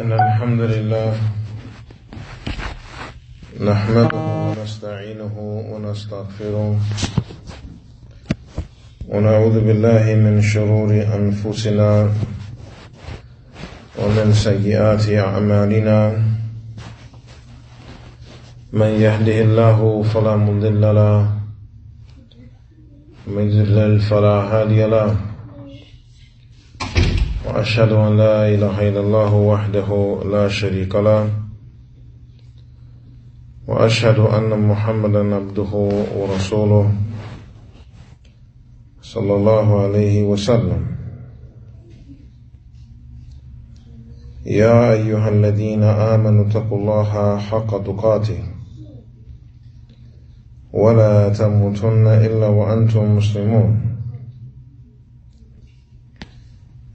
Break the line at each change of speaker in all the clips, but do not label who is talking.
إن الحمد لله نحمده ونستعينه ونستغفره ونعوذ بالله من شرور أنفسنا ومن سيئات أعمالنا من يهده الله فلا مضل له ومن يضلل فلا هادي له وأشهد أن لا إله إلا الله وحده لا شريك له وأشهد أن محمدا عبده ورسوله صلى الله عليه وسلم. يا أيها الذين آمنوا اتقوا الله حق تقاته ولا تموتن إلا وأنتم مسلمون.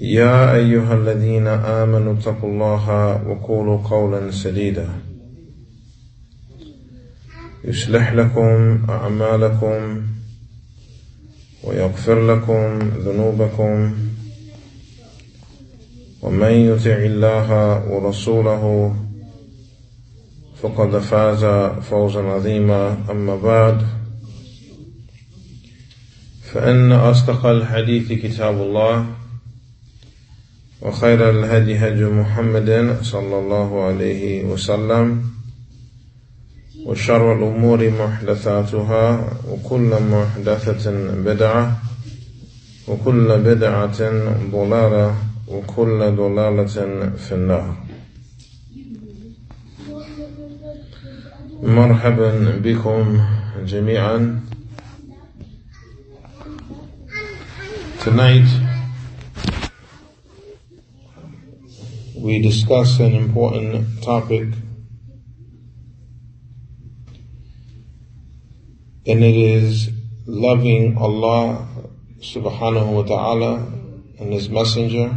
يا أيها الذين آمنوا اتقوا الله وقولوا قولا سديدا. يصلح لكم أعمالكم ويغفر لكم ذنوبكم. ومن يطع الله ورسوله فقد فاز فوزا عظيما. أما بعد فإن أصدق الحديث كتاب الله. وخير الهدي هدي محمد صلى الله عليه وسلم وشر الأمور محدثاتها وكل محدثة بدعة وكل بدعة ضلالة وكل ضلالة في النار. مرحبا بكم جميعا. Tonight we discuss an important topic. And it is loving Allah subhanahu wa ta'ala and His Messenger,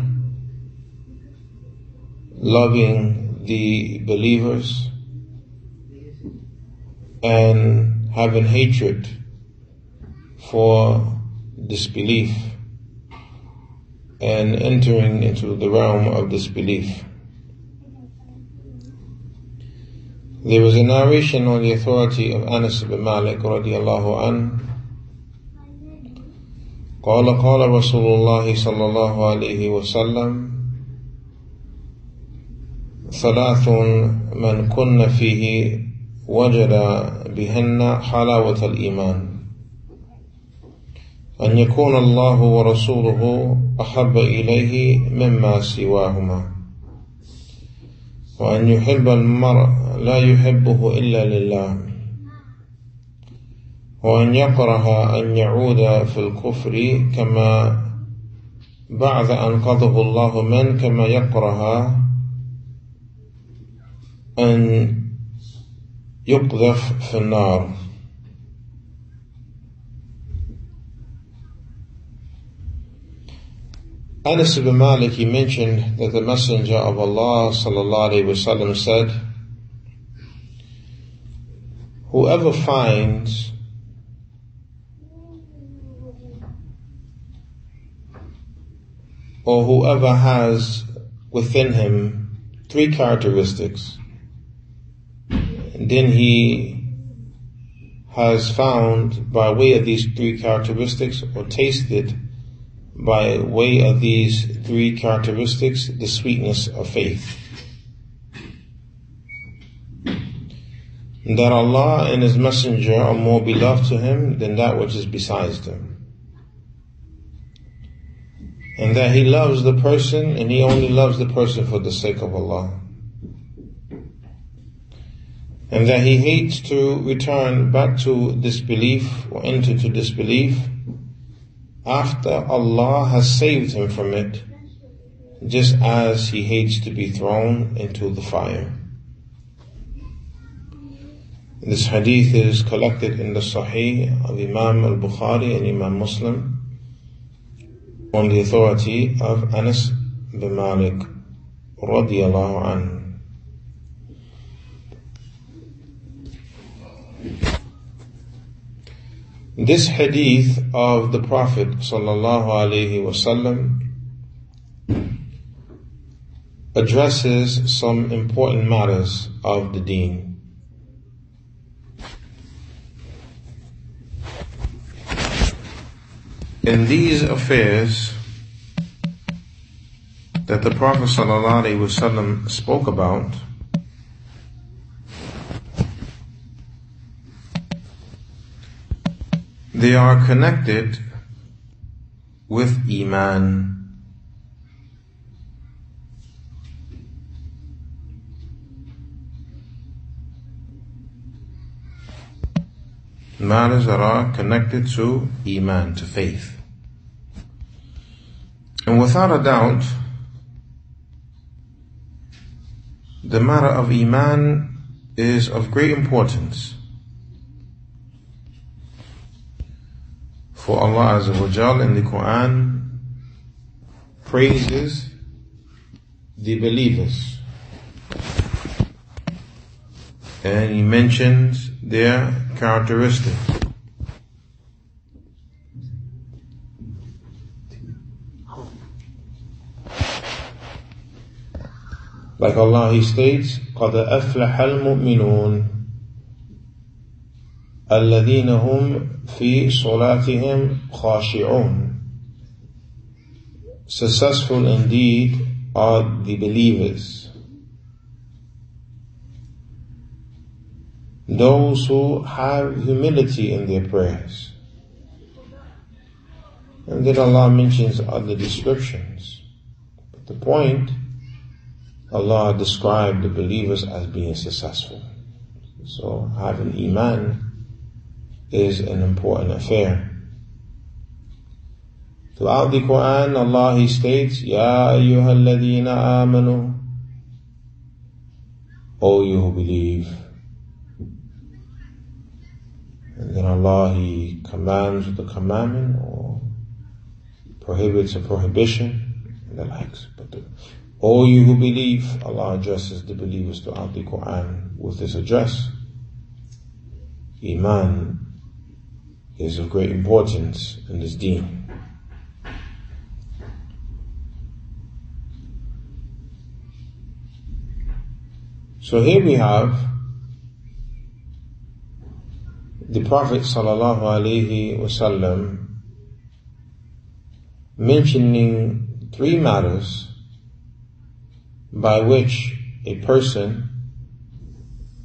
loving the believers, and having hatred for disbelief and entering into the realm of disbelief. There was a narration on the authority of Anas ibn Malik radiallahu an. قال قال رسول الله صلى الله عليه وسلم ثلاث من كن فيه وجد بهن حلاوة الإيمان أن يكون الله ورسوله أحب إليه مما سواهما. وأن يحب المرء لا يحبه إلا لله. وأن يكره أن يعود في الكفر كما بعد أن قضه الله من كما يكره أن يقذف في النار. Anas ibn Malik, he mentioned that the Messenger of Allah sallallahu wasallam said, Whoever finds or whoever has within him three characteristics, then he has found by way of these three characteristics or tasted by way of these three characteristics the sweetness of faith. That Allah and His Messenger are more beloved to Him than that which is besides them. And that He loves the person and He only loves the person for the sake of Allah. And that He hates to return back to disbelief or enter to disbelief after Allah has saved him from it, just as he hates to be thrown into the fire. This hadith is collected in the Sahih of Imam al-Bukhari and Imam Muslim on the authority of Anas bin Malik radiallahu anhu. This hadith of the Prophet sallallahu alaihi wasallam addresses some important matters of the deen. In these affairs that the Prophet sallallahu alaihi wasallam spoke about, They are connected with Iman. Matters that are connected to Iman, to faith. And without a doubt, the matter of Iman is of great importance. For Allah Azza wa Jal in the Quran praises the believers. And He mentions their characteristics. Like Allah, He states, قَدْ أَفْلَحَ الْمُؤْمِنُونَ الذين هم في صلاتهم خاشعون Successful indeed are the believers. Those who have humility in their prayers. And then Allah mentions other descriptions. But the point, Allah described the believers as being successful. So having Iman is an important affair. Throughout the Quran, Allah He states, Ya ayyuhalladhina amanu, O you who believe. And then Allah He commands with commandment or prohibits a prohibition and the likes. But the, O you who believe, Allah addresses the believers throughout the Quran with this address. Iman is of great importance in this deen. So here we have the Prophet sallallahu alaihi wasallam mentioning three matters by which a person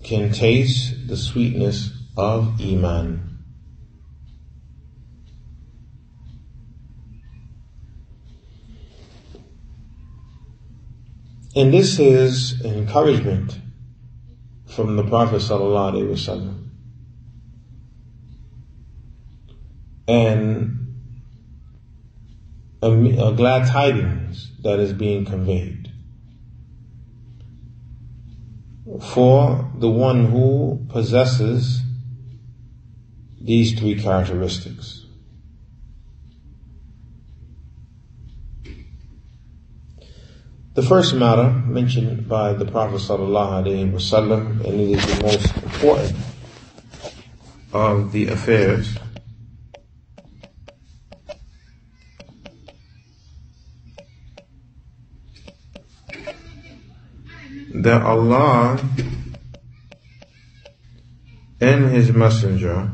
can taste the sweetness of Iman. And this is encouragement from the Prophet wasallam. And a, a glad tidings that is being conveyed for the one who possesses these three characteristics. The first matter mentioned by the Prophet wasallam, and it is the most important of the affairs, that Allah and His Messenger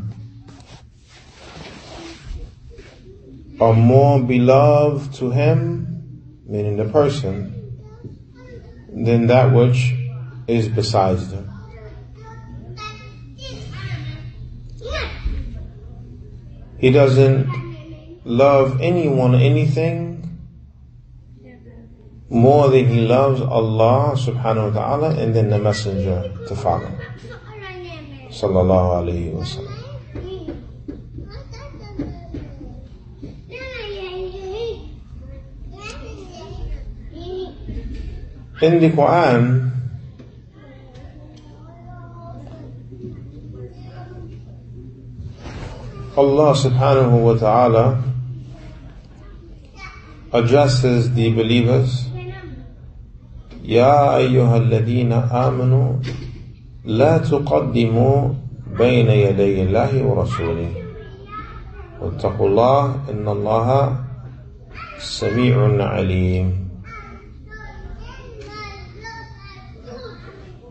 are more beloved to Him, meaning the person, than that which is besides them. He doesn't love anyone anything more than he loves Allah subhanahu wa ta'ala and then the messenger to follow. Sallallahu alayhi wa sallam. In the Quran, Allah subhanahu wa ta'ala addresses the believers. يا أيها الذين آمنوا لا تقدموا بين يدي الله ورسوله. واتقوا الله إن الله سميع عليم.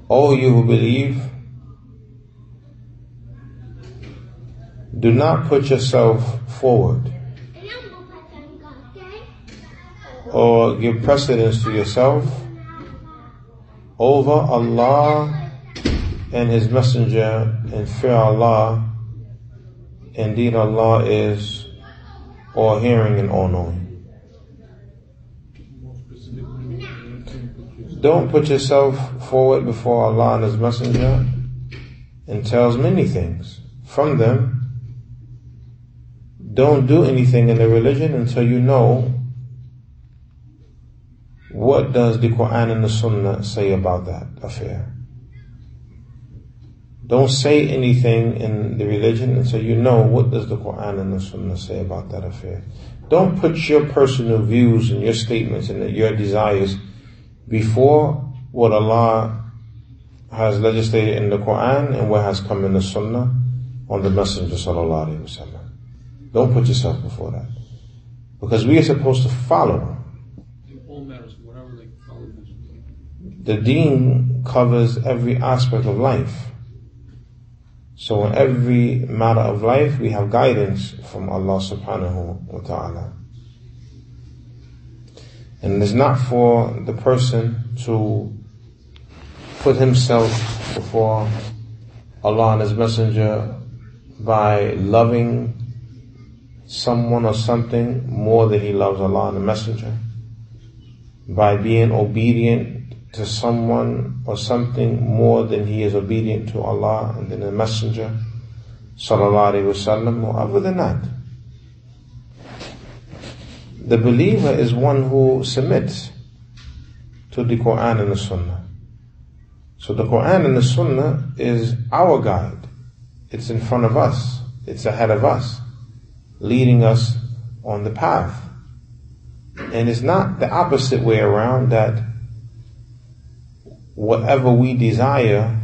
All you who believe do not put yourself forward or give precedence to yourself over Allah and His Messenger and fear Allah. Indeed, Allah is all hearing and all knowing. Don't put yourself forward before Allah and His Messenger entails many things. From them, don't do anything in the religion until you know what does the Quran and the Sunnah say about that affair? Don't say anything in the religion until you know what does the Quran and the Sunnah say about that affair. Don't put your personal views and your statements and your desires before what Allah has legislated in the Quran and what has come in the Sunnah on the Messenger sallallahu alaihi wasallam. Don't put yourself before that, because we are supposed to follow the deen covers every aspect of life. So in every matter of life, we have guidance from Allah subhanahu wa ta'ala. And it's not for the person to put himself before Allah and His Messenger by loving someone or something more than he loves Allah and the Messenger, by being obedient to someone or something more than he is obedient to Allah and then the Messenger sallallahu alaihi wasallam or other than that. The believer is one who submits to the Quran and the Sunnah. So the Quran and the Sunnah is our guide. It's in front of us. It's ahead of us, leading us on the path. And it's not the opposite way around that whatever we desire,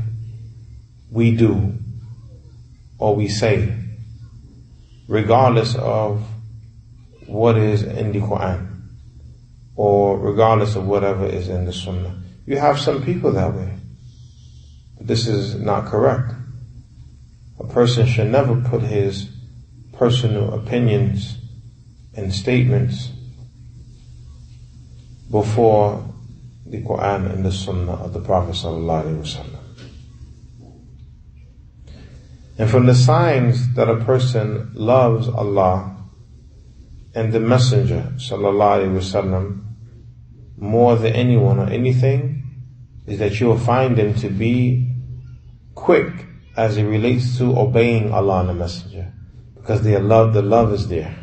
we do or we say, regardless of what is in the Quran or regardless of whatever is in the Sunnah. You have some people that way. This is not correct. A person should never put his personal opinions and statements before the Quran and the Sunnah of the Prophet And from the signs that a person loves Allah and the Messenger sallallahu more than anyone or anything is that you will find them to be quick as it relates to obeying Allah and the Messenger because their love, the love is there.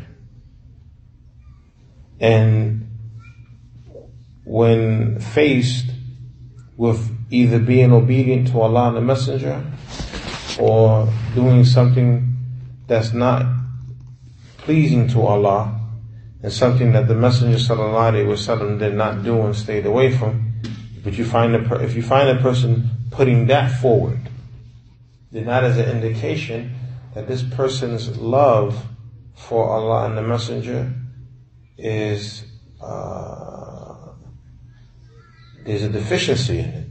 And when faced with either being obedient to Allah and the Messenger or doing something that's not pleasing to Allah and something that the Messenger sallallahu did not do and stayed away from. But you find a, if you find a person putting that forward, then that is an indication that this person's love for Allah and the Messenger is uh, there's a deficiency in it.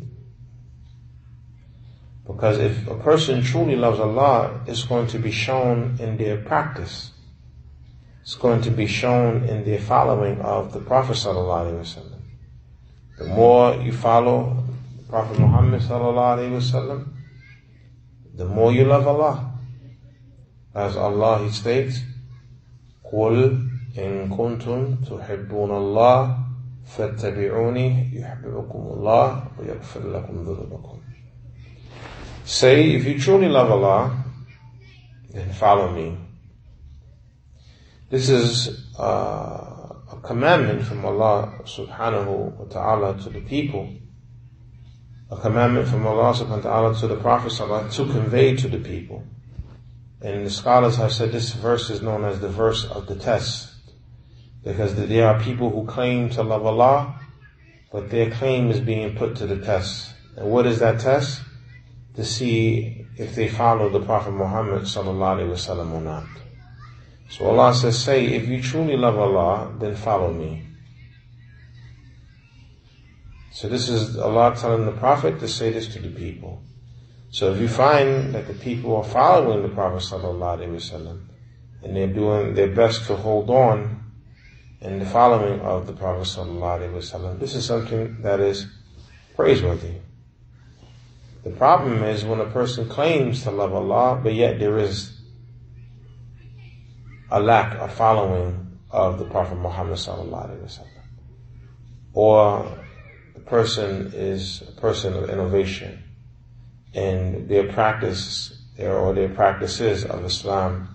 Because if a person truly loves Allah, it's going to be shown in their practice It's going to be shown in their following of the Prophet sallallahu The more you follow Prophet Muhammad sallallahu the more you love Allah. As Allah He states, قُلْ إِن كُنتُمْ تُحِبُّونَ اللَّهِ فاتبعوني يحببكم الله ويغفر لكم ذنوبكم. Say, if you truly love Allah, then follow me. This is uh, a commandment from Allah subhanahu wa ta'ala to the people. A commandment from Allah subhanahu wa ta'ala to the Prophet to convey to the people. And the scholars have said this verse is known as the verse of the test. Because there are people who claim to love Allah, but their claim is being put to the test. And what is that test? To see if they follow the Prophet Muhammad sallallahu alaihi wasallam or not. So Allah says, say, if you truly love Allah, then follow me. So this is Allah telling the Prophet to say this to the people. So if you find that the people are following the Prophet and they're doing their best to hold on in the following of the Prophet this is something that is praiseworthy. The problem is when a person claims to love Allah, but yet there is a lack of following of the Prophet Muhammad sallallahu alaihi wasallam, or the person is a person of innovation, and their practice or their practices of Islam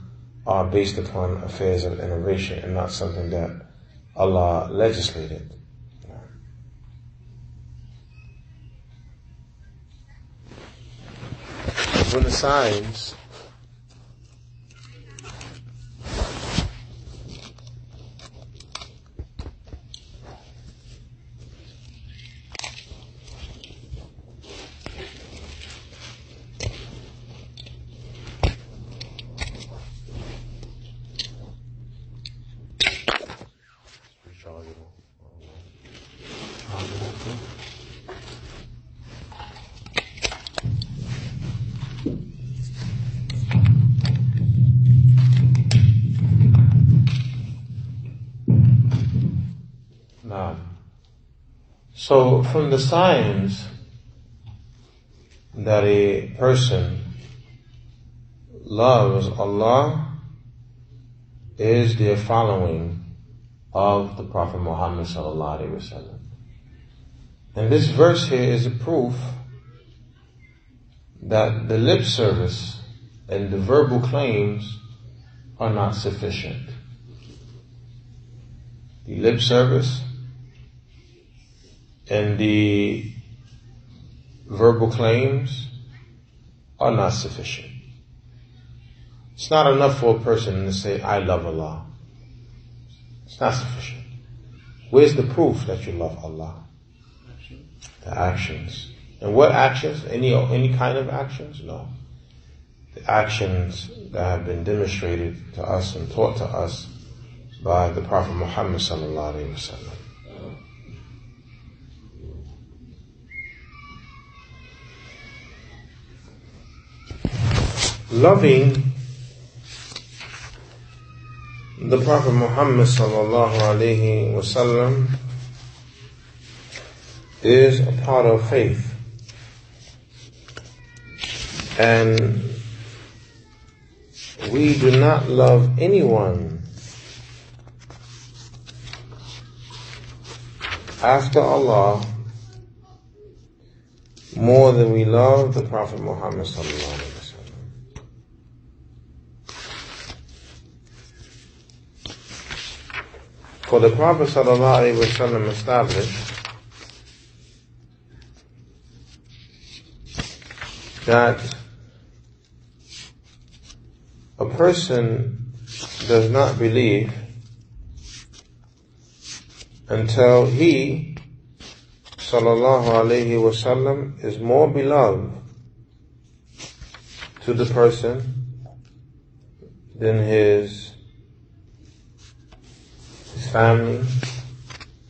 are based upon affairs of innovation and not something that Allah legislated. When the signs So from the signs that a person loves Allah is the following of the Prophet Muhammad sallallahu alaihi wasallam. And this verse here is a proof that the lip service and the verbal claims are not sufficient. The lip service and the verbal claims are not sufficient. It's not enough for a person to say, I love Allah. It's not sufficient. Where's the proof that you love Allah? The actions. And what actions? Any, any kind of actions? No. The actions that have been demonstrated to us and taught to us by the Prophet Muhammad sallallahu alaihi wasallam. Loving the Prophet Muhammad sallallahu alaihi wasallam is a part of faith. And we do not love anyone after Allah more than we love the Prophet Muhammad sallallahu alaihi wasallam. For the Prophet ﷺ established that a person does not believe until he sallallahu alaihi wasallam is more beloved to the person than his family,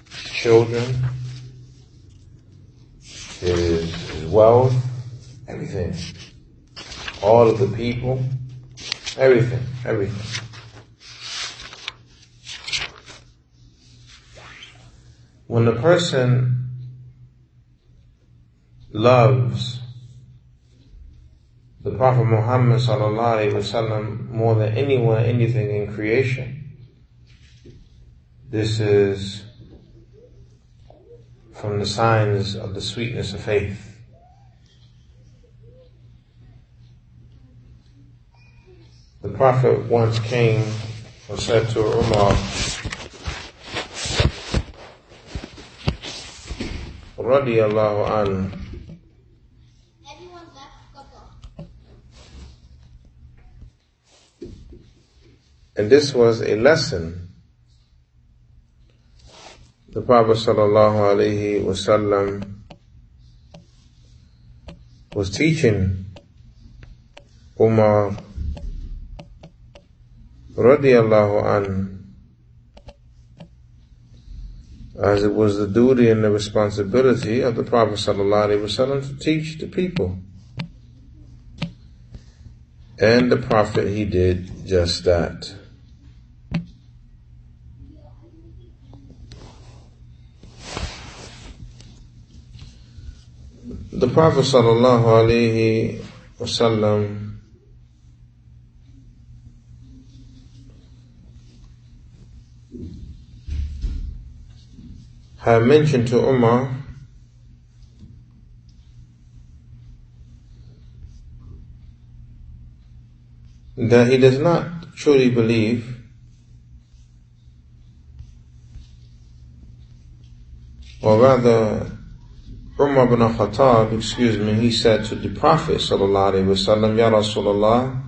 children, his, his wealth, everything. All of the people, everything, everything. When a person loves the Prophet Muhammad sallallahu alaihi wasallam more than anyone, anything in creation, this is from the signs of the sweetness of faith. The Prophet once came and said to Umar, radiallahu anhu, And this was a lesson. The Prophet sallallahu alaihi wasallam was teaching Umar radiallahu an as it was the duty and the responsibility of the Prophet ﷺ to teach the people. And the Prophet, he did just that. The Prophet sallallahu alaihi wasallam had mentioned to Umar that he does not truly believe or rather Umar ibn Khattab, excuse me, he said to the Prophet sallallahu alaihi wasallam, Ya Rasulullah,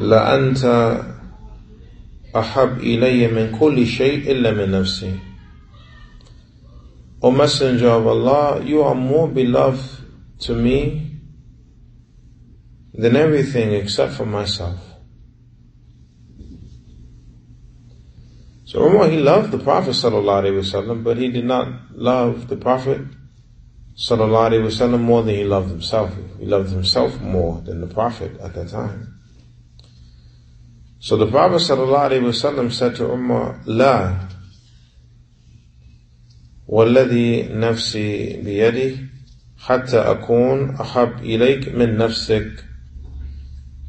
لأنت أحب إلي من كل شيء إلا من نفسي. O Messenger of Allah, you are more beloved to me than everything except for myself. So Umar, he loved the Prophet wasallam, but he did not love the Prophet wasallam more than he loved himself. He loved himself more than the Prophet at that time. So the Prophet wasallam said to Umar, La والذي نفسي بيده حتى أكون أحب إليك من نفسك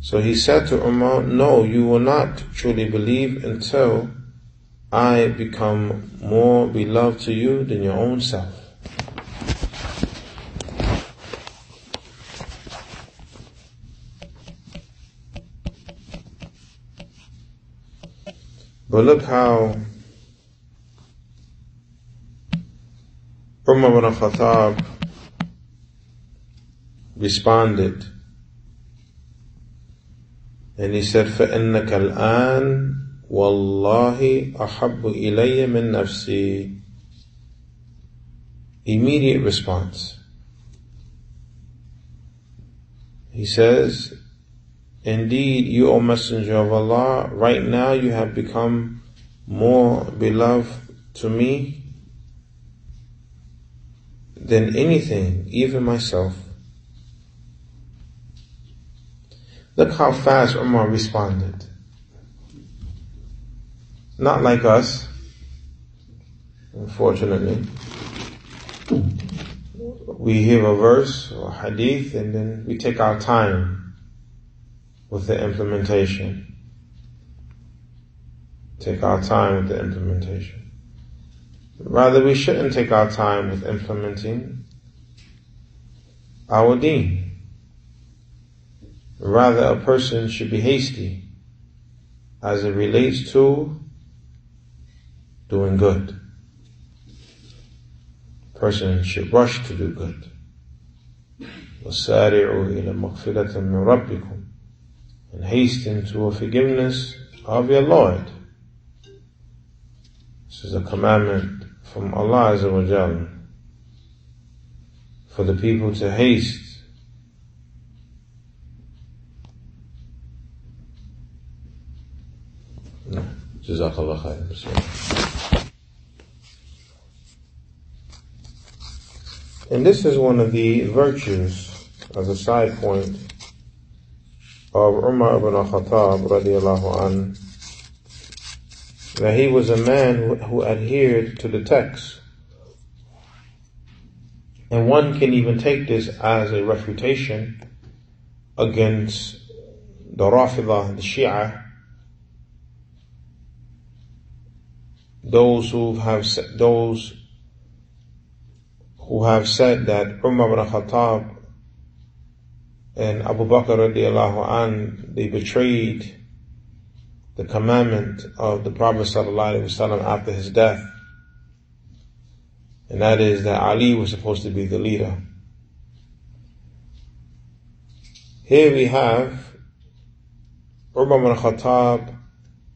So he said to Umar, no, you will not truly believe until I become more beloved to you than your own self. But look how Umar ibn Khattab responded. And he said, فَإِنَّكَ الْآنِ Wallahi ahabbu ilayya min nafsi. Immediate response. He says, Indeed, you, O Messenger of Allah, right now you have become more beloved to me than anything, even myself. Look how fast Umar responded. Not like us, unfortunately. We hear a verse or hadith and then we take our time with the implementation. Take our time with the implementation. Rather, we shouldn't take our time with implementing our deen. Rather, a person should be hasty as it relates to doing good. Person should rush to do good. وَسَارِعُوا إِلَى مَغْفِرَةٍ مِّن رَبِّكُمْ And hasten to a forgiveness of your Lord. This is a commandment from Allah Azza wa Jal for the people to haste Jazakallah khair. And this is one of the virtues, as a side point, of Umar ibn al-Khattab radiallahu an, that he was a man who, who adhered to the text. And one can even take this as a refutation against the Rafidah, the Shia, those who have those who have said that Umar ibn Khattab and Abu Bakr radiallahu an, they betrayed the commandment of the Prophet sallallahu after his death. And that is that Ali was supposed to be the leader. Here we have Umar ibn Khattab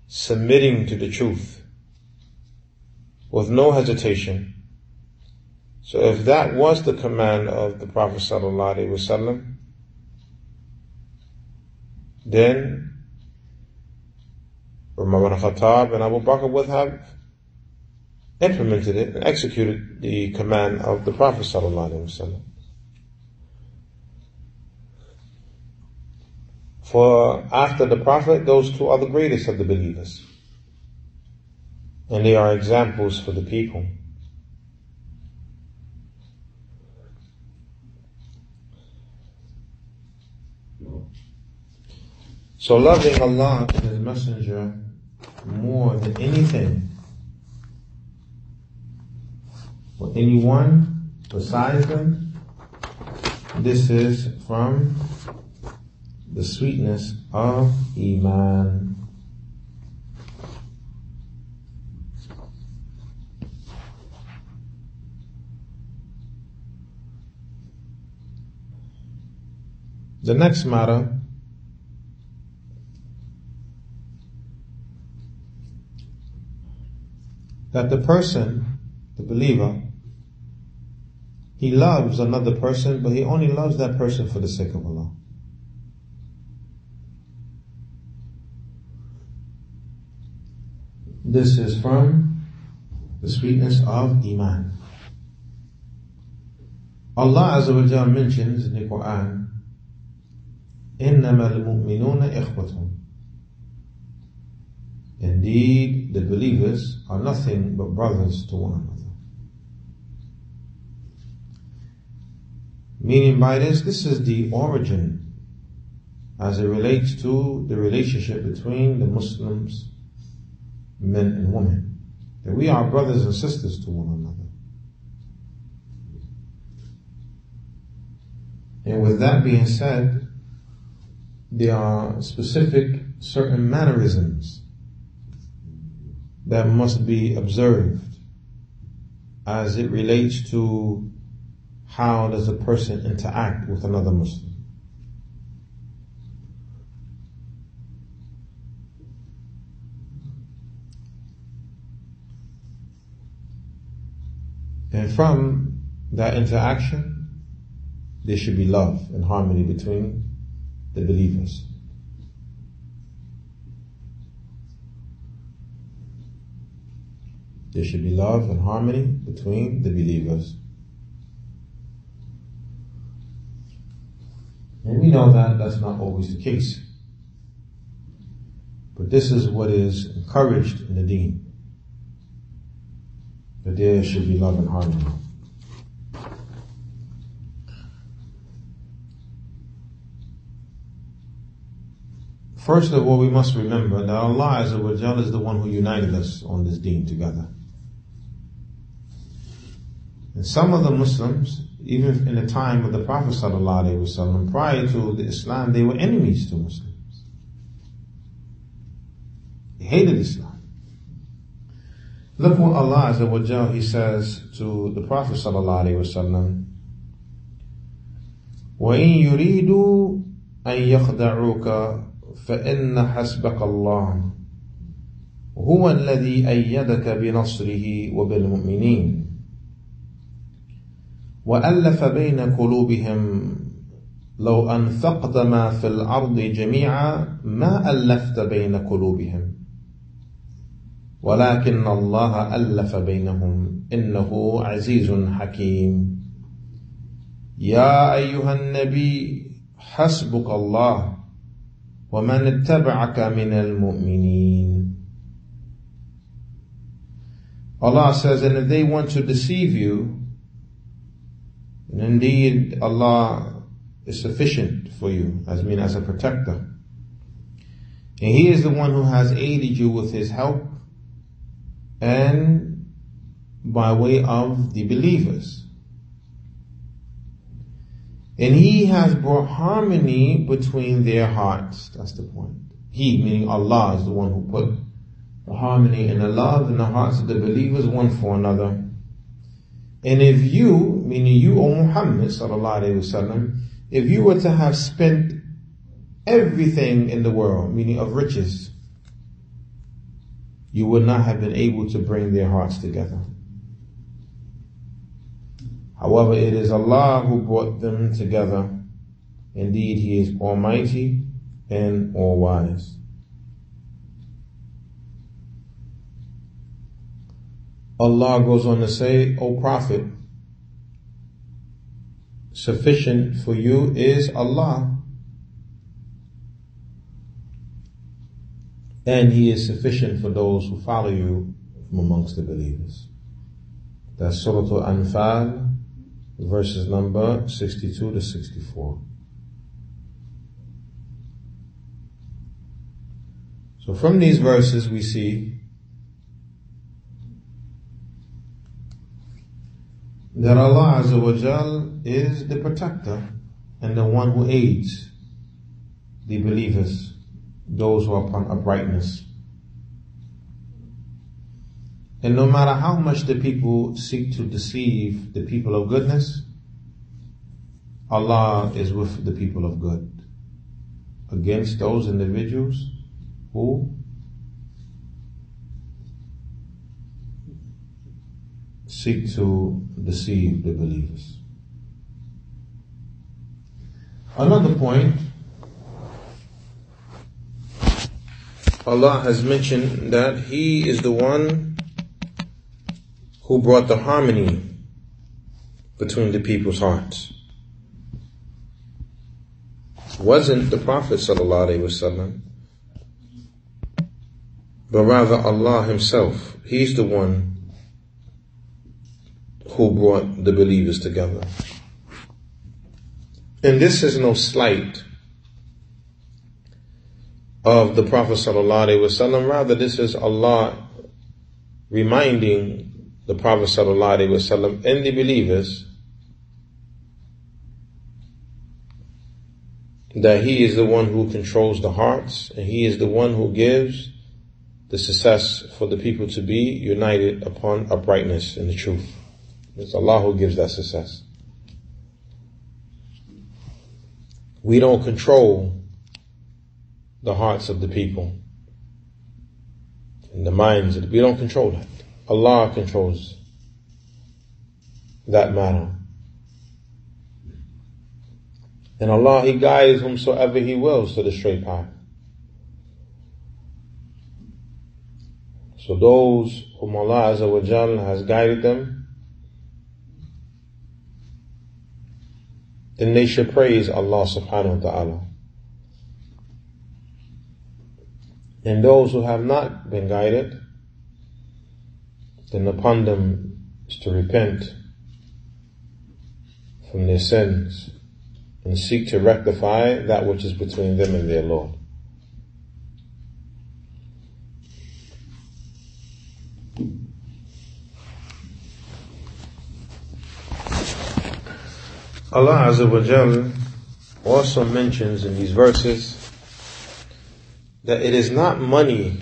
submitting to the truth with no hesitation. So if that was the command of the Prophet sallallahu then Umar ibn Khattab and Abu Bakr would have implemented it and executed the command of the Prophet sallallahu. For after the Prophet, those two are the greatest of the believers. And they are examples for the people. So loving Allah and His Messenger more than anything or anyone besides them, this is from the sweetness of Iman. The next matter that the person, the believer, he loves another person, but he only loves that person for the sake of Allah. This is from the sweetness of Iman. Allah Azza wa Jalla mentions in the Quran, إِنَّمَا الْمُؤْمِنُونَ إِخْوَةٌ Indeed, the believers are nothing but brothers to one another. Meaning by this, this is the origin as it relates to the relationship between the Muslims men and women. That we are brothers and sisters to one another. And with that being said, there are specific certain mannerisms that must be observed as it relates to how does a person interact with another Muslim. And from that interaction, there should be love and harmony between the believers. There should be love and harmony between the believers. And we know that that's not always the case. But this is what is encouraged in the deen that there should be love and harmony. First of all, we must remember that Allah is the one who united us on this deen together. And some of the Muslims, even in the time of the Prophet ﷺ, prior to the Islam, they were enemies to Muslims. They hated Islam. Look what Allah Azza wa Jal, He says to the Prophet sallallahu alaihi wasallam, وَإِن يُرِيدُوا أَن يَخْدَعُوكَ فَإِنَّ حَسْبَكَ اللَّهُ هو الذي أيدك بنصره وبالمؤمنين وألف بين قلوبهم لو أنفقت ما في الأرض جميعا ما ألفت بين قلوبهم. ولكن الله ألف بينهم إنه عزيز حكيم. يا أيها النبي حسبك الله ومن اتبعك من المؤمنين. Allah says, and if they want to deceive you, and indeed Allah is sufficient for you, as mean as a protector. And He is the one who has aided you with His help and by way of the believers. And he has brought harmony between their hearts. That's the point. He, meaning Allah, is the one who put the harmony and the love in the hearts of the believers one for another. And if you, meaning you, O Muhammad sallallahu alaihi wasallam, if you were to have spent everything in the world, meaning of riches, you would not have been able to bring their hearts together. However, it is Allah who brought them together. Indeed, He is Almighty and All Wise. Allah goes on to say, O Prophet, sufficient for you is Allah. And He is sufficient for those who follow you from amongst the believers. That's Surah Al-Anfal, verses number 62 to 64. So from these verses we see that Allah Azza wa Jal is the protector and the one who aids the believers, those who are upon uprightness. And no matter how much the people seek to deceive the people of goodness, Allah is with the people of good against those individuals who seek to deceive the believers. Another point, Allah has mentioned that He is the one who brought the harmony between the people's hearts. Wasn't the Prophet but rather Allah Himself. He's the one who brought the believers together. And this is no slight of the Prophet sallallahu alaihi wasallam. Rather, this is Allah reminding the Prophet sallallahu alaihi wasallam and the believers that He is the one who controls the hearts and He is the one who gives the success for the people to be united upon uprightness and the truth. It's Allah who gives that success. We don't control the hearts of the people and the minds of the, we don't control that. Allah controls that matter. And Allah, He guides whomsoever He wills to the straight path. So those whom Allah Azza wa has guided them, then they should praise Allah subhanahu wa ta'ala. And those who have not been guided, then upon them is to repent from their sins and seek to rectify that which is between them and their Lord. Allah Azza wa Jal also mentions in these verses that it is not money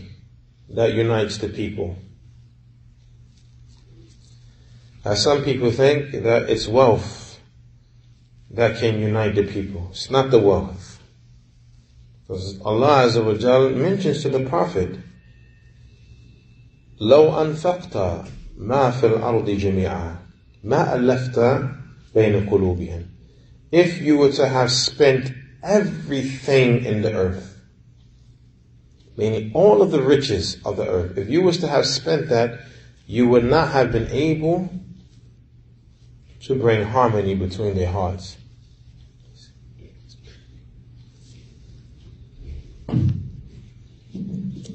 that unites the people. As some people think that it's wealth that can unite the people. It's not the wealth. Because Allah Azza wa Jal mentions to the Prophet, لو أنفقت ما في الأرض جميعا ما ألفت بين قلوبهم. If you were to have spent everything in the earth, meaning all of the riches of the earth, if you was to have spent that, you would not have been able to bring harmony between their hearts.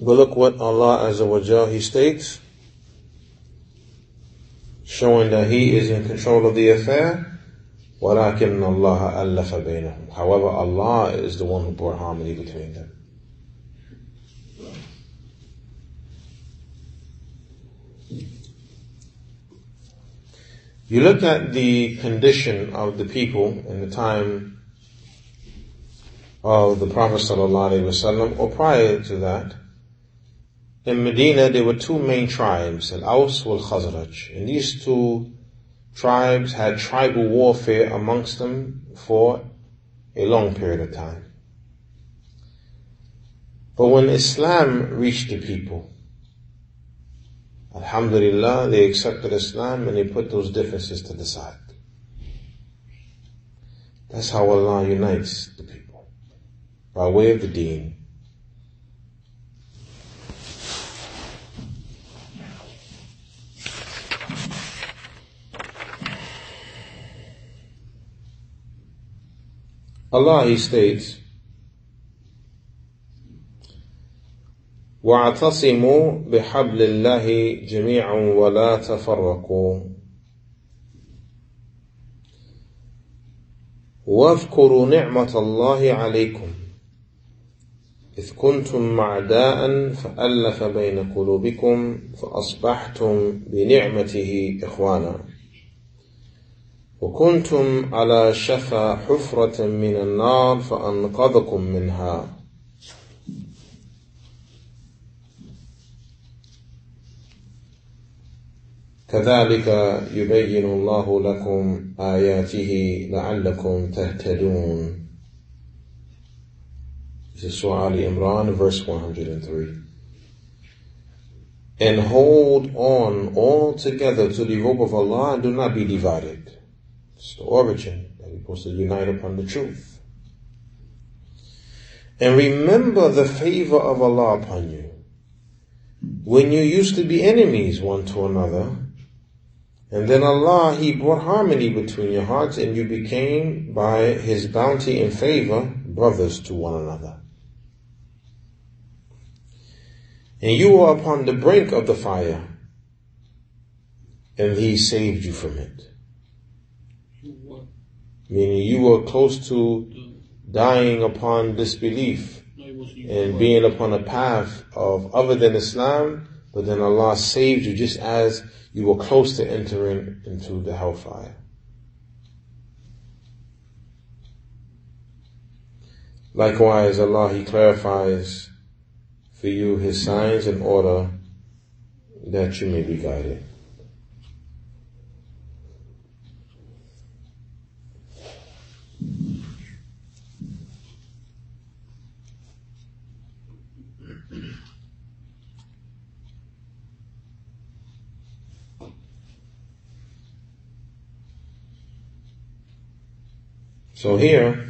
But look what Allah Azza wa Jal, He states, showing that He is in control of the affair. وَلَكِنَّ اللَّهَ أَلَّفَ بَيْنَهُمْ However, Allah is the one who brought harmony between them. You look at the condition of the people in the time of the Prophet ﷺ, or prior to that, in Medina there were two main tribes, Al-Aws wal Khazraj. And these two tribes had tribal warfare amongst them for a long period of time. But when Islam reached the people, Alhamdulillah, they accepted Islam and they put those differences to the side. That's how Allah unites the people. By way of the deen. Allah, He states, واعتصموا بحبل الله جميعا ولا تفرقوا واذكروا نعمة الله عليكم إذ كنتم معداء فألف بين قلوبكم فأصبحتم بنعمته إخوانا. وكنتم على شفا حفرة من النار فأنقذكم منها كذلك يبين الله لكم آياته لعلكم تهتدون This is Surah Ali Imran, verse 103. And hold on all together to the rope of Allah and do not be divided. It's the origin that we're supposed to unite upon the truth. And remember the favor of Allah upon you. When you used to be enemies one to another, and then Allah, He brought harmony between your hearts and you became, by His bounty and favor, brothers to one another. And you were upon the brink of the fire, and He saved you from it. Meaning you were close to dying upon disbelief and being upon a path of other than Islam, but then Allah saved you just as you were close to entering into the hellfire. Likewise, Allah, He clarifies for you His signs in order that you may be guided. So here,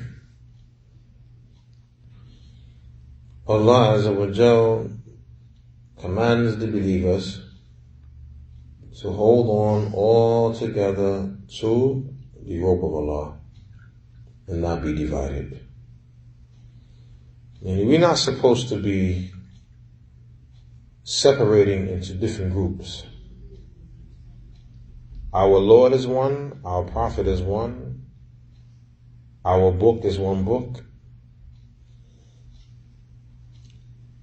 Allah Azza commands the believers to hold on all together to the rope of Allah and not be divided. And we're not supposed to be separating into different groups. Our Lord is one, our Prophet is one, our book is one book.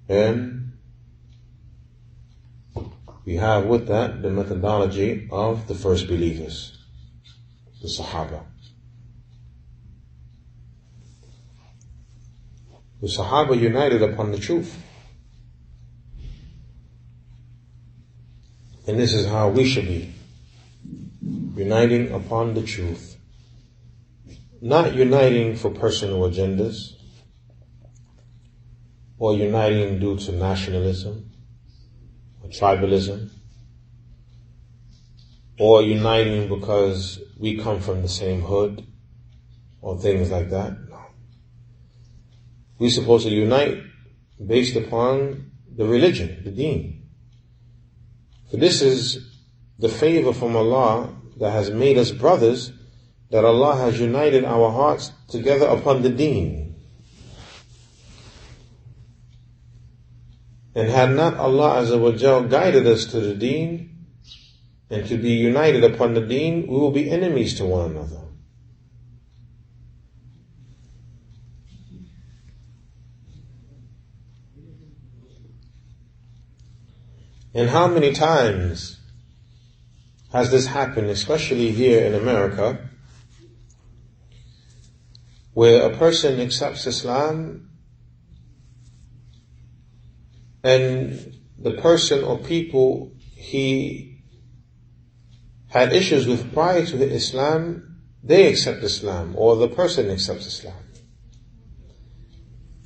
And we have with that the methodology of the first believers, the Sahaba. The Sahaba united upon the truth. And this is how we should be. Uniting upon the truth not uniting for personal agendas or uniting due to nationalism or tribalism or uniting because we come from the same hood or things like that. No. We're supposed to unite based upon the religion, the deen. For this is the favor from Allah that has made us brothers that Allah has united our hearts together upon the deen. And had not Allah guided us to the deen and to be united upon the deen, we will be enemies to one another. And how many times has this happened, especially here in America, where a person accepts Islam and the person or people he had issues with prior to Islam, they accept Islam or the person accepts Islam.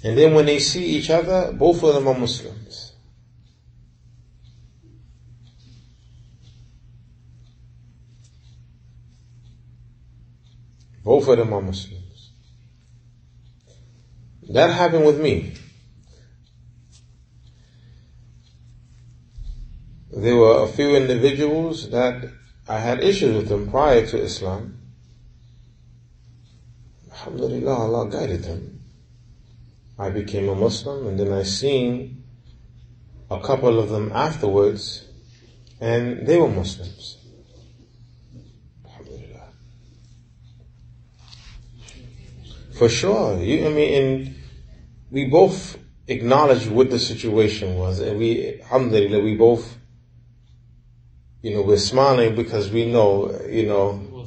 And then when they see each other, both of them are Muslims. Both of them are Muslims. That happened with me. There were a few individuals that I had issues with them prior to Islam. Alhamdulillah, Allah guided them. I became a Muslim and then I seen a couple of them afterwards and they were Muslims. Alhamdulillah. For sure. You, I mean, and we both acknowledged what the situation was and we, alhamdulillah, we both you know, we're smiling because we know, you know,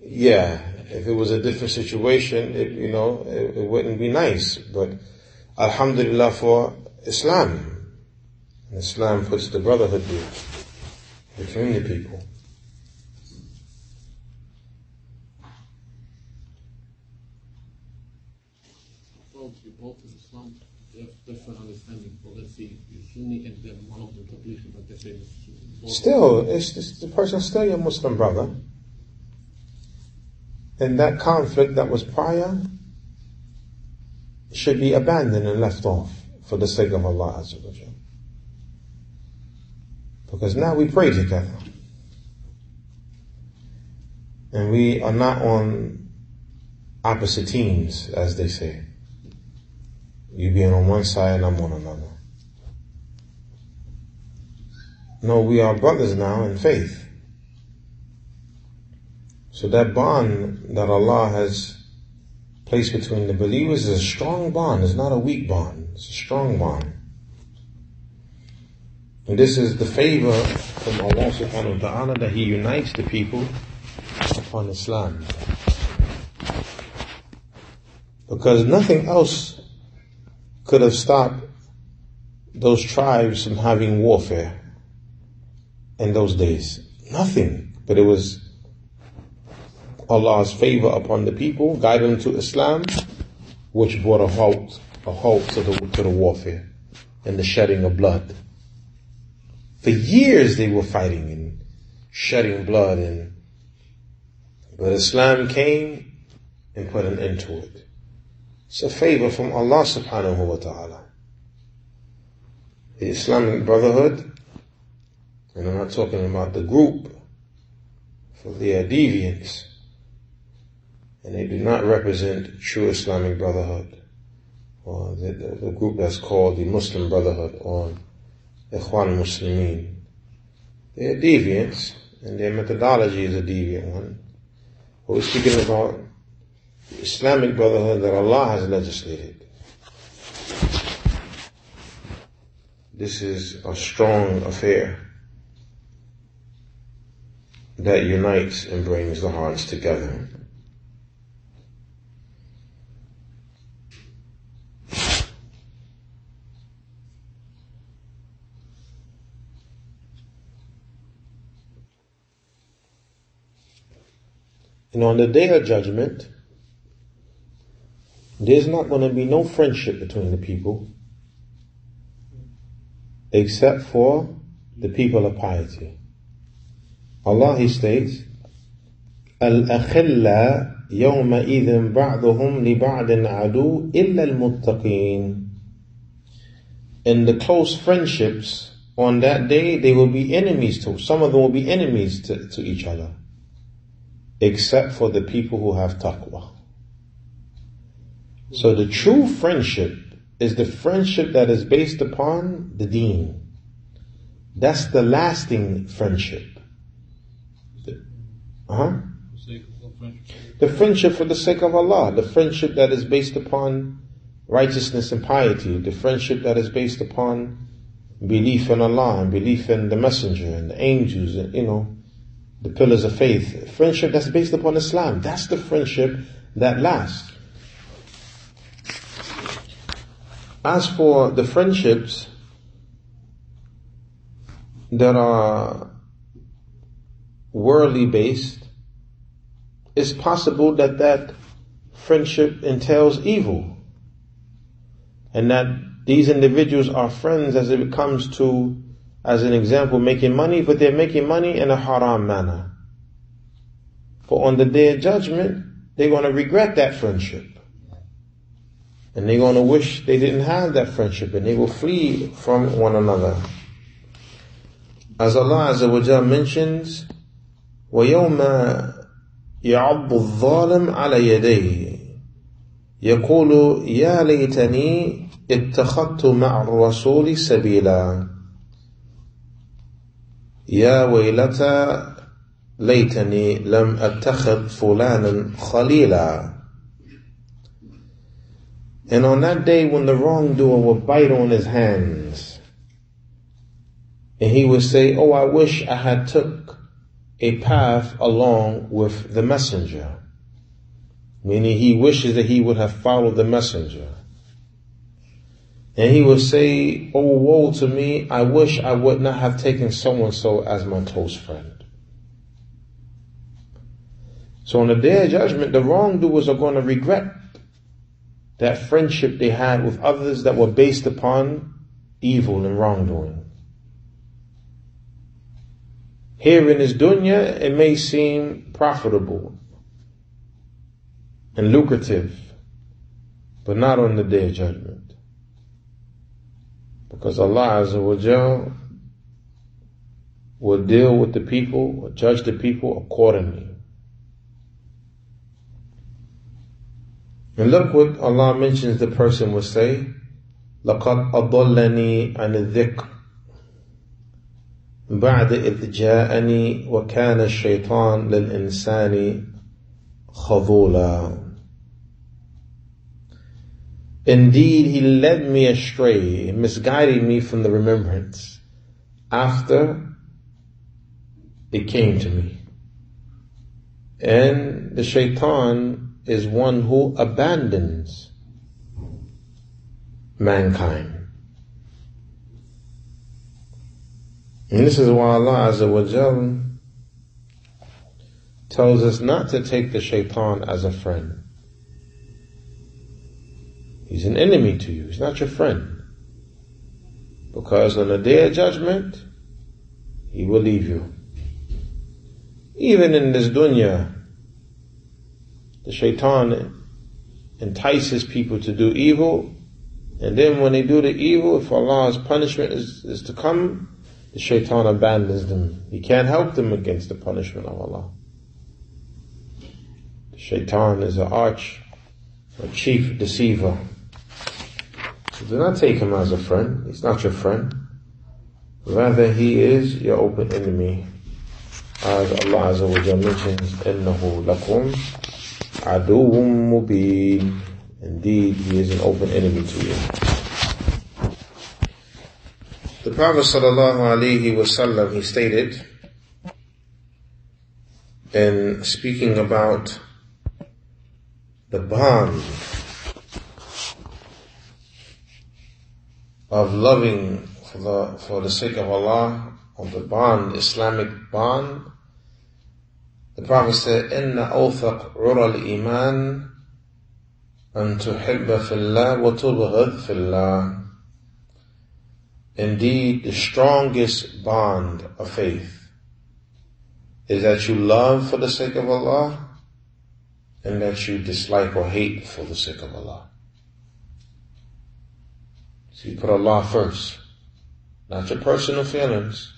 yeah, if it was a different situation, it, you know, it, it, wouldn't be nice. But Alhamdulillah for Islam. Islam puts the brotherhood between the people.
both in Islam, they understanding. Well, let's see, Sunni and then one of completely, but they say
Still, it's, the person still your Muslim brother. And that conflict that was prior should be abandoned and left off for the sake of Allah Azza wa Because now we pray together. And we are not on opposite teams, as they say. You being on one side and I'm on another. No, we are brothers now in faith. So that bond that Allah has placed between the believers is a strong bond. It's not a weak bond. It's a strong bond. And this is the favor from Allah subhanahu wa ta'ala that He unites the people upon Islam. Because nothing else could have stopped those tribes from having warfare in those days? Nothing. But it was Allah's favor upon the people, guiding them to Islam, which brought a halt, a halt to the, to the warfare and the shedding of blood. For years they were fighting and shedding blood and, but Islam came and put an end to it. It's a favor from Allah subhanahu wa ta'ala. The Islamic Brotherhood and I'm not talking about the group, for they are deviants. And they do not represent true Islamic Brotherhood, or the, the, the group that's called the Muslim Brotherhood, or Ikhwan Muslimin. They are deviants, and their methodology is a deviant one. But we're speaking about Islamic Brotherhood that Allah has legislated. This is a strong affair that unites and brings the hearts together. And on the day of judgment, there's not going to be no friendship between the people except for the people of piety. Allah He states, الأخلاء يومئذ بعضهم لبعض عدو إلا المتقين. In the close friendships on that day, they will be enemies to, some of them will be enemies to, to each other. Except for the people who have taqwa. so the true friendship is the friendship that is based upon the deen. That's the lasting friendship. Uh-huh. The friendship for the sake of Allah, the friendship that is based upon righteousness and piety, the friendship that is based upon belief in Allah and belief in the messenger and the angels and, you know, the pillars of faith. Friendship that's based upon Islam. That's the friendship that lasts. As for the friendships that are worldly based, it's possible that that friendship entails evil. And that these individuals are friends as it comes to, as an example, making money, but they're making money in a haram manner. For on the day of judgment, they're going to regret that friendship. And they're going to wish they didn't have that friendship and they will flee from one another. As Allah Azza wa Jal mentions, وَيَوْمَ يَعَضُّ الظَّالِمْ عَلَى يَدَيْهِ يقول يا ليتني اتخذت مع الرسول سبيلا يا ويلتى ليتني لم اتخذ فلانا خليلا And on that day when the wrongdoer will bite on his hands, and he would say, Oh, I wish I had took a path along with the messenger. Meaning he wishes that he would have followed the messenger. And he would say, Oh, woe to me, I wish I would not have taken so and so as my close friend. So on the day of judgment, the wrongdoers are going to regret that friendship they had with others that were based upon evil and wrongdoing. Here in this dunya, it may seem profitable and lucrative, but not on the day of judgment. Because Allah Azza will deal with the people, or judge the people accordingly. And look what Allah mentions the person will say, لَقَدْ أَضَلَّنِي عَنِ الذِّكْرِ بعد إذ جاءني وكان الشيطان للإنسان خذولا Indeed, he led me astray, misguiding me from the remembrance after it came to me. And the shaitan is one who abandons mankind. And this is why Allah Azza wa Jal tells us not to take the shaitan as a friend. He's an enemy to you. He's not your friend. Because on the day of judgment, he will leave you. Even in this dunya, the shaitan entices people to do evil, and then when they do the evil, if Allah's punishment is, is to come, the shaitan abandons them. He can't help them against the punishment of Allah. The shaitan is an arch, a chief deceiver. So do not take him as a friend. He's not your friend. Rather, he is your open enemy. As Allah Azza wa Jalla mentions, إِنَّهُ لَكُمْ aduwwum mubin. Indeed, he is an open enemy to you. The Prophet sallallahu alaihi wasallam, he stated, in speaking about the bond of loving for the, for the sake of Allah, of the bond, Islamic bond, the Prophet said, إن أوثق عرى الإيمان أن تحب في الله وتبغض في الله. Indeed, the strongest bond of faith is that you love for the sake of Allah and that you dislike or hate for the sake of Allah. So you put Allah first, not your personal feelings.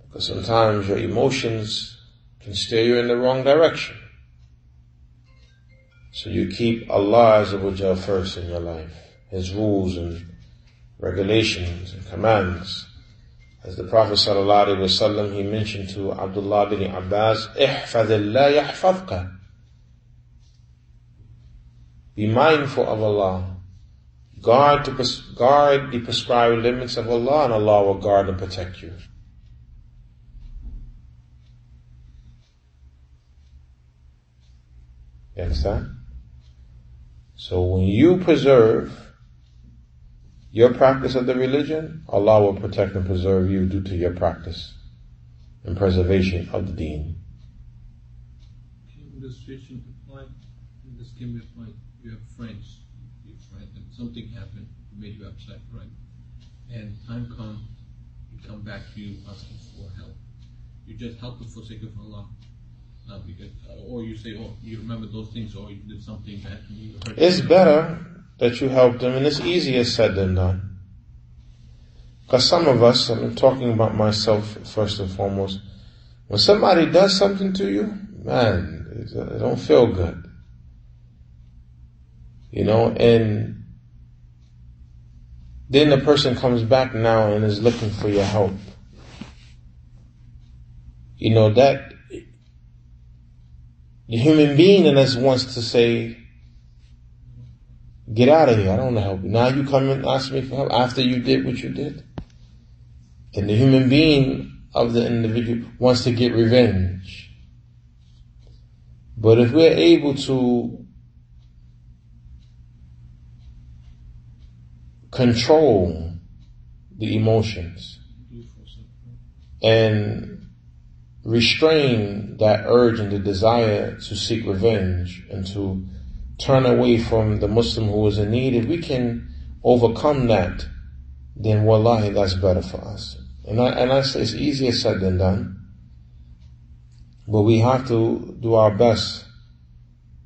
Because sometimes your emotions can steer you in the wrong direction. So you keep Allah first in your life, His rules and regulations and commands. As the Prophet sallallahu alaihi wasallam he mentioned to Abdullah bin Abbas, "Ihfadillah yahfadka." Be mindful of Allah. Guard, to, guard the prescribed limits of Allah and Allah will guard and protect you. You understand? So when you preserve your practice of the religion, Allah will protect and preserve you due to your practice and preservation of the deen.
Can illustration apply? This can be applied. You have friends? And something happened, made you upset, right? And time comes, you come back to you asking for help. You just help them for sake of Allah. Not because, uh, or you say, oh, you remember those things, or you did something bad to me.
It's better that you help them, and it's easier said than done. Because some of us, I'm talking about myself first and foremost, when somebody does something to you, man, uh, it don't feel good. You know, and then the person comes back now and is looking for your help. You know, that the human being in us wants to say, get out of here, I don't want to help you. Now you come and ask me for help after you did what you did. And the human being of the individual wants to get revenge. But if we're able to control the emotions and restrain that urge and the desire to seek revenge and to turn away from the Muslim who is in need, if we can overcome that, then wallahi, that's better for us. And I, and I say it's easier said than done. But we have to do our best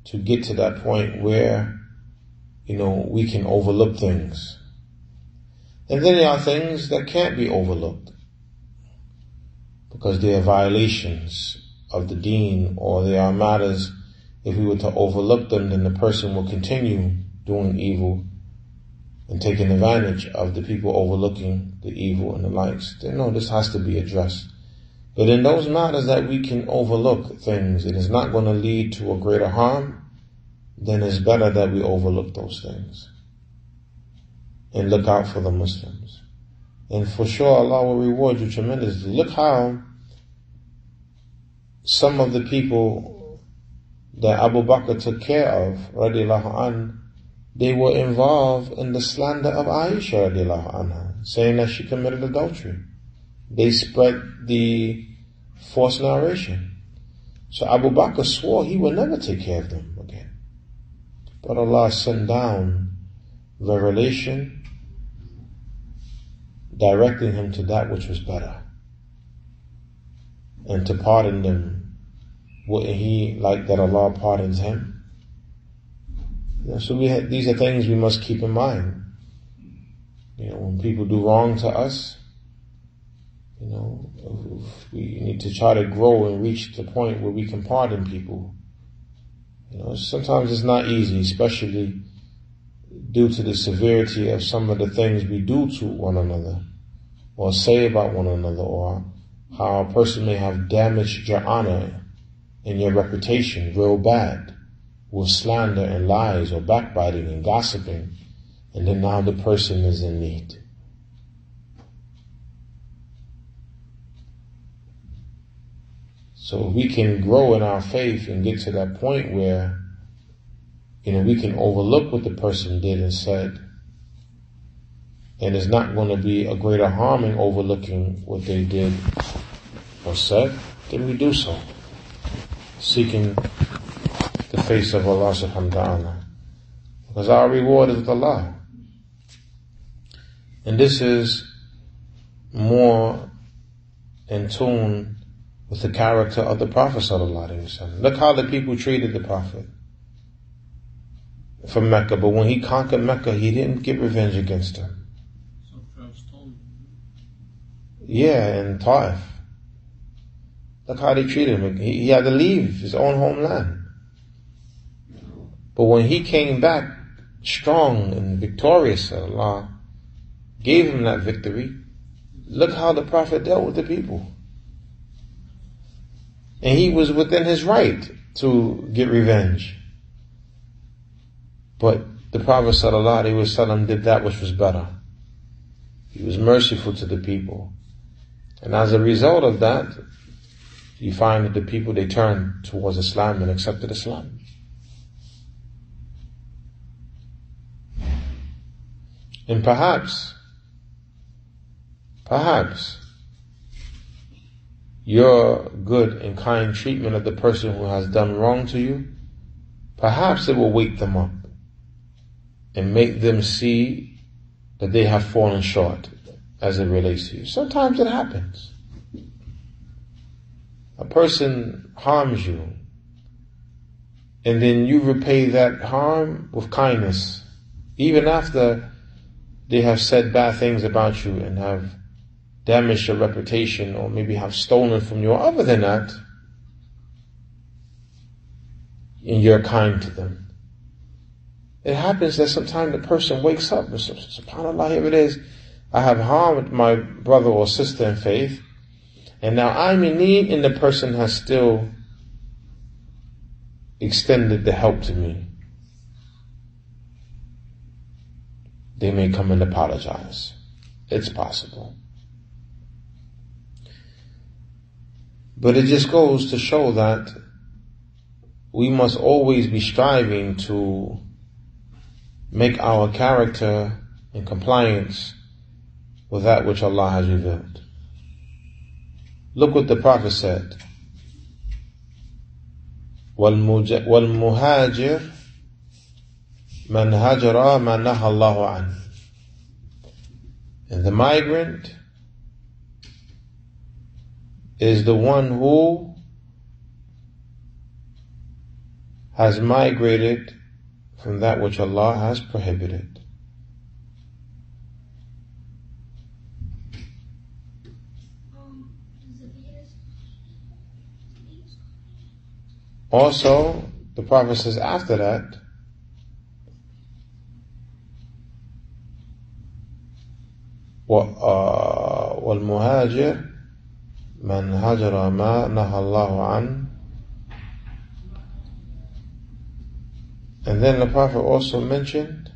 to get to that point where, you know, we can overlook things. And then there are things that can't be overlooked because they are violations of the deen or they are matters if we were to overlook them then the person will continue doing evil and taking advantage of the people overlooking the evil and the likes. Then no, this has to be addressed. But in those matters that we can overlook things, it is not going to lead to a greater harm, then it's better that we overlook those things and look out for the Muslims. And for sure Allah will reward you tremendously. Look how some of the people that Abu Bakr took care of, radiallahu an, they were involved in the slander of Aisha radiallahu anha, saying that she committed adultery. They spread the false narration. So Abu Bakr swore he would never take care of them again. But Allah sent down revelation directing him to that which was better. And to pardon them, wouldn't he like that Allah pardons him? You know, so we these are things we must keep in mind. You know, when people do wrong to us, you know, we need to try to grow and reach the point where we can pardon people. You know, sometimes it's not easy, especially due to the severity of some of the things we do to one another or say about one another or how a person may have damaged your honor and your reputation real bad with slander and lies or backbiting and gossiping and then now the person is in need. So we can grow in our faith and get to that point where you know, we can overlook what the person did and said, and it's not going to be a greater harm in overlooking what they did or said, then we do so, seeking the face of Allah subhanahu wa ta'ala. Because our reward is with Allah. And this is more in tune with the character of the Prophet sallallahu alaihi wasallam. Look how the people treated the Prophet from Mecca, but when he conquered Mecca, he didn't get revenge against them. Yeah, in Taif. Look how they treated him. He, he had to leave his own homeland. But when he came back strong and victorious, Allah gave him that victory. Look how the Prophet dealt with the people. And he was within his right to get revenge. But the Prophet ﷺ did that which was better. He was merciful to the people. And as a result of that, you find that the people they turned towards Islam and accepted Islam. And perhaps, perhaps, your good and kind treatment of the person who has done wrong to you, perhaps it will wake them up. And make them see that they have fallen short as it relates to you. Sometimes it happens. A person harms you, and then you repay that harm with kindness, even after they have said bad things about you and have damaged your reputation or maybe have stolen from you. Other than that, and you're kind to them. It happens that sometimes the person wakes up and says, SubhanAllah, here it is. I have harmed my brother or sister in faith, and now I'm in need, and the person has still extended the help to me. They may come and apologize. It's possible. But it just goes to show that we must always be striving to make our character in compliance with that which Allah has revealed. Look what the Prophet said. والمهاجر من هجر ما نهى الله عنه. And the migrant is the one who has migrated from that which Allah has prohibited. Also, the Prophet says after that, والمهاجر من هجر ما نهى الله عنه And then the Prophet also mentioned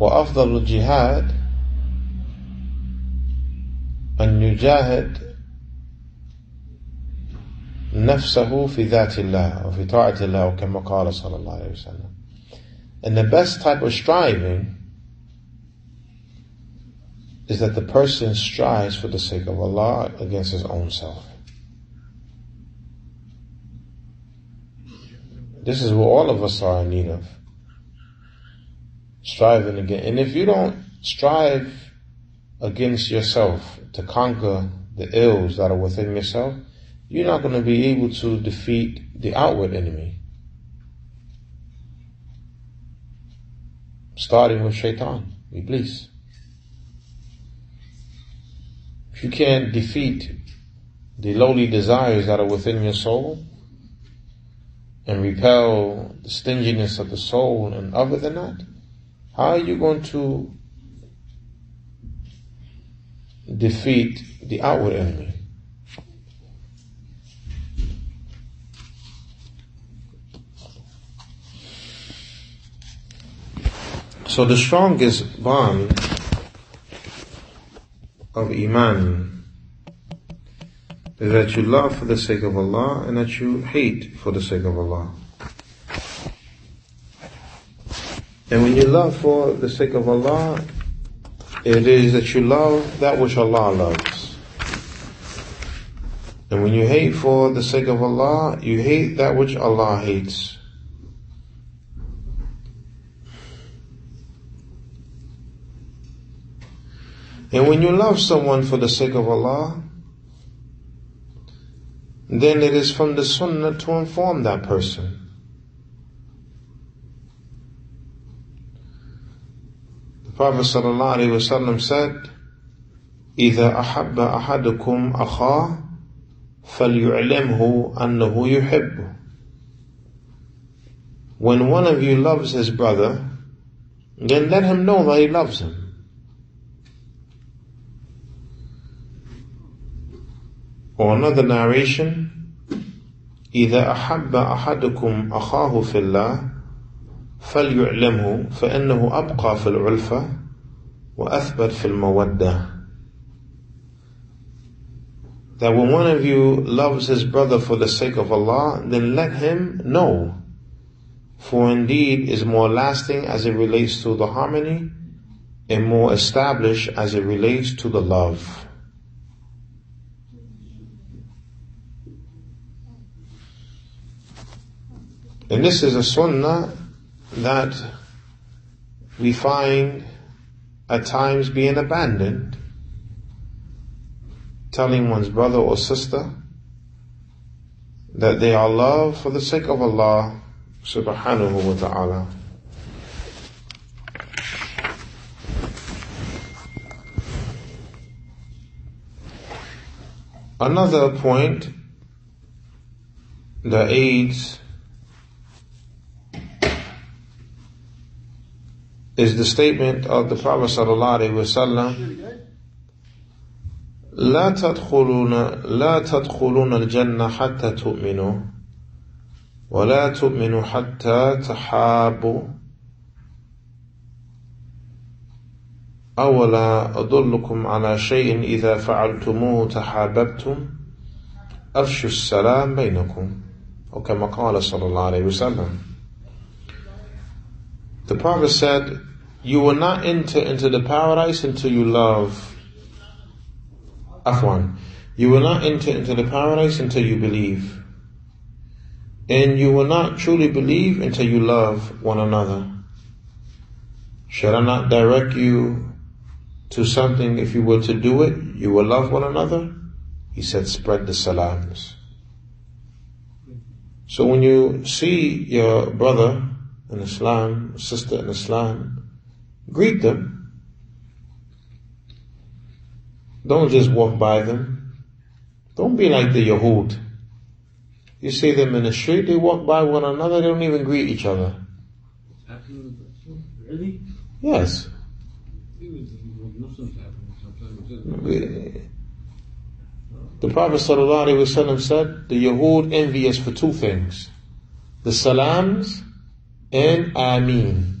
وأفضل الجهاد أن يجاهد نفسه في ذات الله وفي طاعة الله وكما قال صلى الله عليه وسلم And the best type of striving is that the person strives for the sake of Allah against his own self. This is what all of us are in need of. Striving again. And if you don't strive against yourself to conquer the ills that are within yourself, you're not going to be able to defeat the outward enemy. Starting with shaitan, iblis. If you can't defeat the lowly desires that are within your soul, and repel the stinginess of the soul and other than that, how are you going to defeat the outward enemy? So the strongest bond of Iman that you love for the sake of Allah and that you hate for the sake of Allah. And when you love for the sake of Allah, it is that you love that which Allah loves. And when you hate for the sake of Allah, you hate that which Allah hates. And when you love someone for the sake of Allah, then it is from the sunnah to inform that person. The Prophet ﷺ said, إذا أحب أحدكم أخاه فليعلمه أنه يحبه When one of you loves his brother, then let him know that he loves him. Or another narration, إذا أحب أحدكم أخاه في الله فليعلمه فإنه أبقى في العلفة وأثبت في المودة That when one of you loves his brother for the sake of Allah, then let him know. For indeed is more lasting as it relates to the harmony and more established as it relates to the love. And this is a sunnah that we find at times being abandoned, telling one's brother or sister that they are loved for the sake of Allah subhanahu wa ta'ala. Another point that aids is the statement of the Prophet sallallahu alaihi wasallam لا تدخلون لا تدخلون الجنة حتى تؤمنوا ولا تؤمنوا حتى تحابوا أولا أدلكم على شيء إذا فعلتموه تحاببتم أفشوا السلام بينكم أو كما قال صلى الله عليه وسلم The Prophet said, you will not enter into the paradise until you love Afwan. You will not enter into the paradise until you believe. And you will not truly believe until you love one another. Should I not direct you to something if you were to do it, you will love one another? He said, spread the salams. So when you see your brother in Islam, sister in Islam, greet them. Don't just walk by them. Don't be like the Yahud. You see them in the street, they walk by one another, they don't even greet each other.
Really?
Yes. The Prophet ﷺ said, the Yahud envy us for two things. The salams and ameen.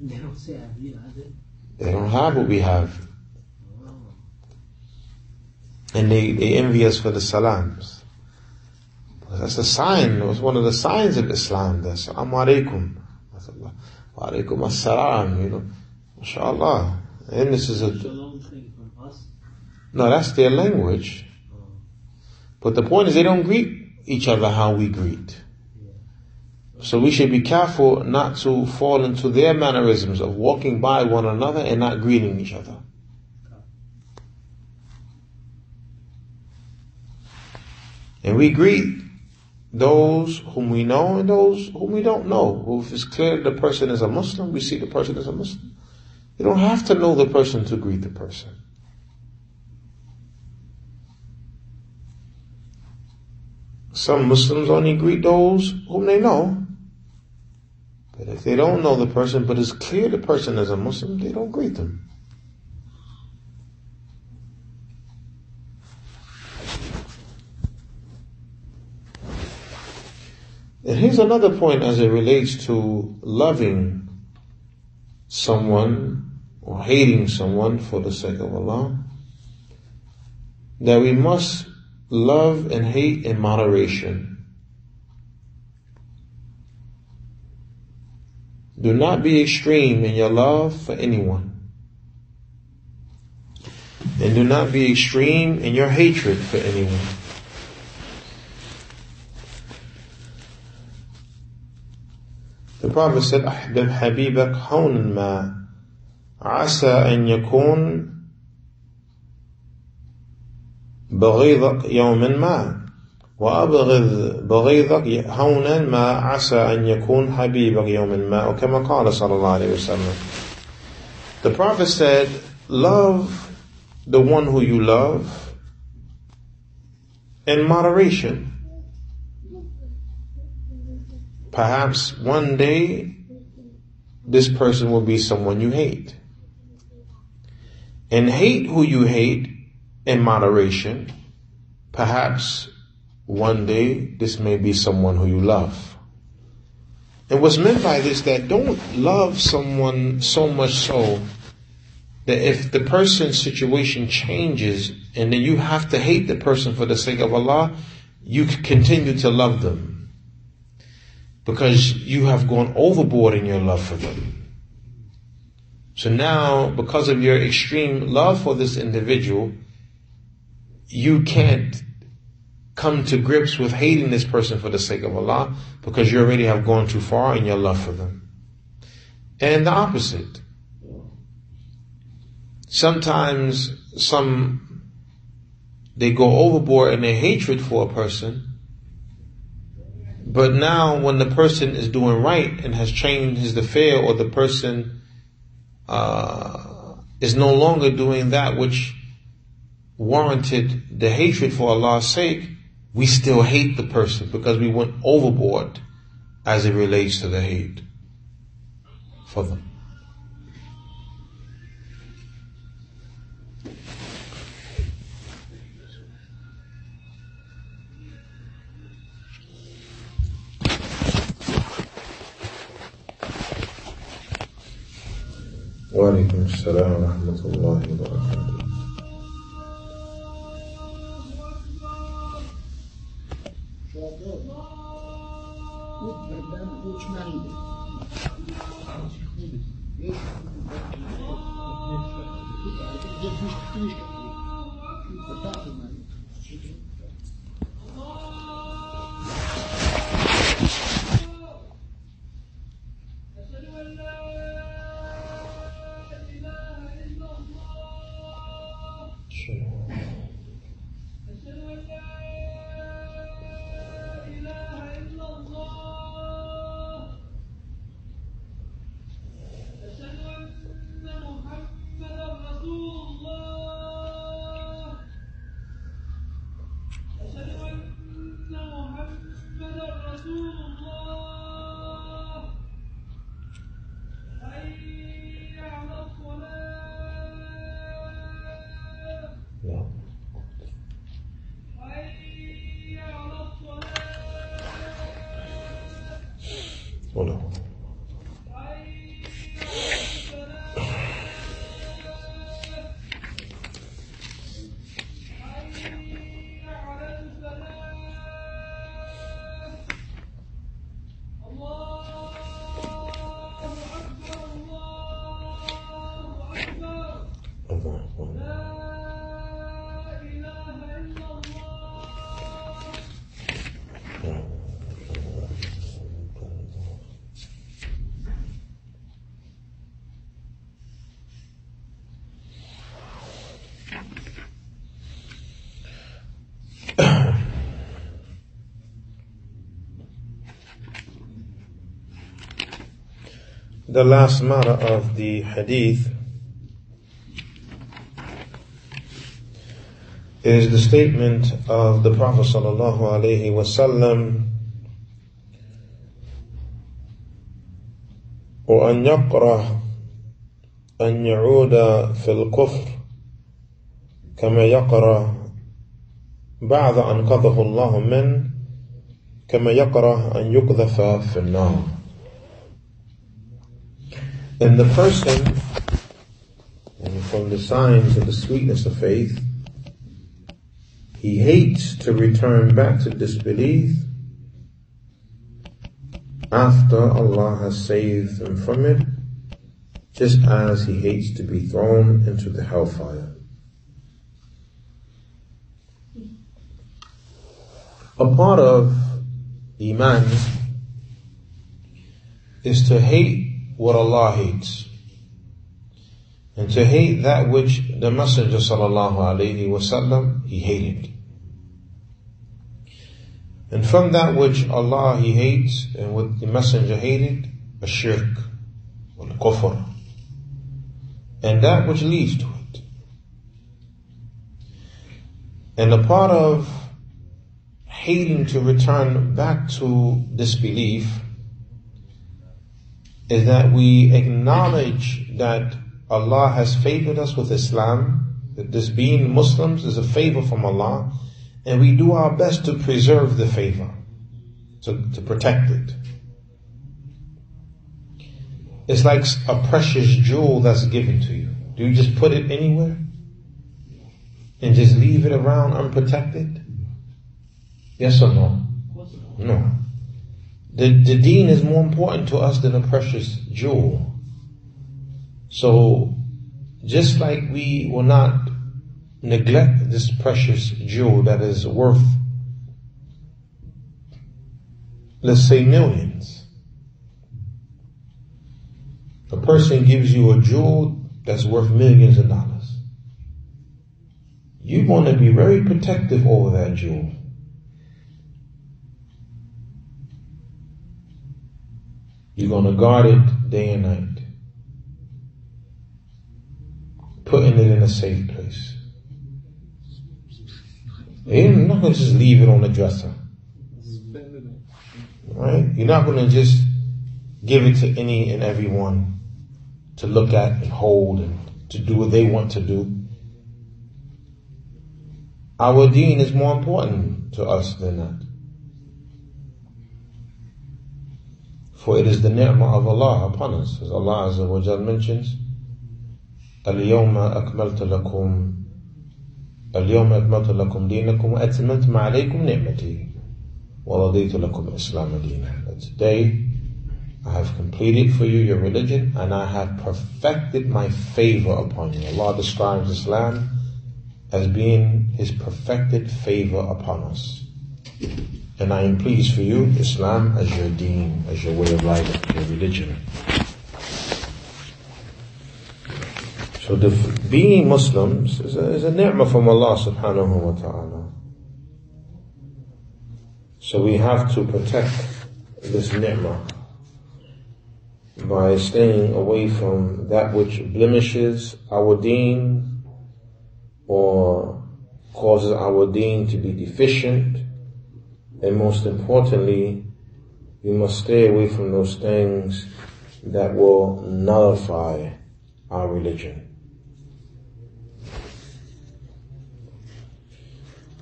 They don't say Ameen either.
They don't have what we have. Oh. And they, they envy us for the salams. That's a sign, it was one of the signs of Islam. That's Assalamu alaikum. Wa alaikum assalam, you know. MashaAllah. And this is a,
Shalom thing from us.
no, that's their language. Oh. But the point is they don't greet each other how we greet. So we should be careful not to fall into their mannerisms of walking by one another and not greeting each other. And we greet those whom we know and those whom we don't know. If it's clear the person is a Muslim, we see the person as a Muslim. You don't have to know the person to greet the person. Some Muslims only greet those whom they know. But if they don't know the person, but it's clear the person is a Muslim, they don't greet them. And here's another point as it relates to loving someone or hating someone for the sake of Allah. That we must love and hate in moderation. Do not be extreme in your love for anyone. And do not be extreme in your hatred for anyone. The Prophet said, أحبب حبيبك هونا ما عسى أن يكون بغيضك يوما ما وأبغض بغيضك هونا ما عسى أن يكون حبيبك يوما ما وكما قال صلى الله عليه وسلم The Prophet said, love the one who you love in moderation. Perhaps one day this person will be someone you hate. And hate who you hate in moderation. Perhaps one day this may be someone who you love. And what's meant by this that don't love someone so much so that if the person's situation changes and then you have to hate the person for the sake of Allah, you continue to love them. Because you have gone overboard in your love for them. So now, because of your extreme love for this individual, you can't come to grips with hating this person for the sake of Allah because you already have gone too far in your love for them. And the opposite. Sometimes some, they go overboard in their hatred for a person, but now when the person is doing right and has changed his affair or the person, uh, is no longer doing that which warranted the hatred for Allah's sake, we still hate the person because we went overboard as it relates to the hate for them. وعليكم السلام ورحمة الله وبركاته The last matter of the hadith is the statement of the Prophet sallallahu alaihi wasallam وأن يقرأ أن يعود في الكفر كما يقرأ بعد أن قذف الله منه كما يقرأ أن يقذف في النار And the person, and from the signs of the sweetness of faith, he hates to return back to disbelief after Allah has saved him from it, just as he hates to be thrown into the hellfire. A part of Iman is to hate what Allah hates. And to hate that which the Messenger sallallahu alaihi wasallam he hated. And from that which Allah he hates and what the Messenger hated, a shirk, or kufr. And that which leads to it. And a part of hating to return back to disbelief is that we acknowledge that Allah has favored us with Islam, that this being Muslims is a favor from Allah, and we do our best to preserve the favor, to, to protect it. It's like a precious jewel that's given to you. Do you just put it anywhere? And just leave it around unprotected? Yes or no? No. The, the deen is more important to us than a precious jewel. So, just like we will not neglect this precious jewel that is worth let's say millions. A person gives you a jewel that's worth millions of dollars. You want to be very protective over that jewel. You're going to guard it day and night. Putting it in a safe place. You're not going to just leave it on the dresser. Right? You're not going to just give it to any and everyone to look at and hold and to do what they want to do. Our deen is more important to us than that. For it is the ni'mah of Allah upon us, as Allah Azza wa Jal mentions, اليوم أكملت لكم اليوم أكملت لكم دينكم وأتممت عليكم نعمتي ورضيت لكم إسلام دينا. Today I have completed for you your religion and I have perfected my favor upon you. Allah describes Islam as being His perfected favor upon us. And I am pleased for you, Islam, as your deen, as your way of life, your religion. So the, being Muslims is a, is a ni'mah from Allah subhanahu wa ta'ala. So we have to protect this ni'mah by staying away from that which blemishes our deen or causes our deen to be deficient and most importantly, we must stay away from those things that will nullify our religion.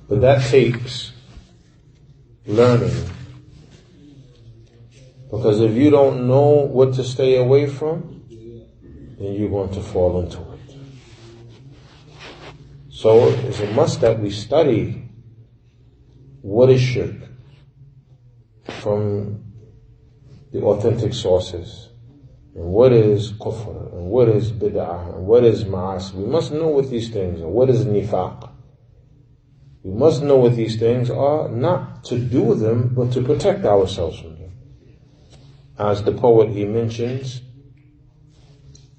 But that takes learning. Because if you don't know what to stay away from, then you're going to fall into it. So it's a must that we study what is shirk from the authentic sources. And what is kufr? And what is bid'ah? And what is ma'as? We must know what these things are. What is nifaq? We must know what these things are, not to do them, but to protect ourselves from them. As the poet he mentions,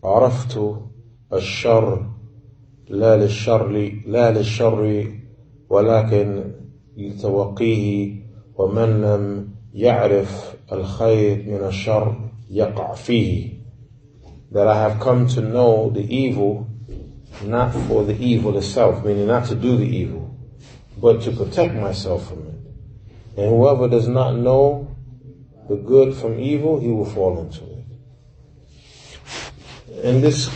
عرفت الشر لا للشر لا للشر ولكن لتوقيه ومن لم يعرف الخير من الشر يقع فيه that I have come to know the evil not for the evil itself meaning not to do the evil but to protect myself from it and whoever does not know the good from evil he will fall into it and this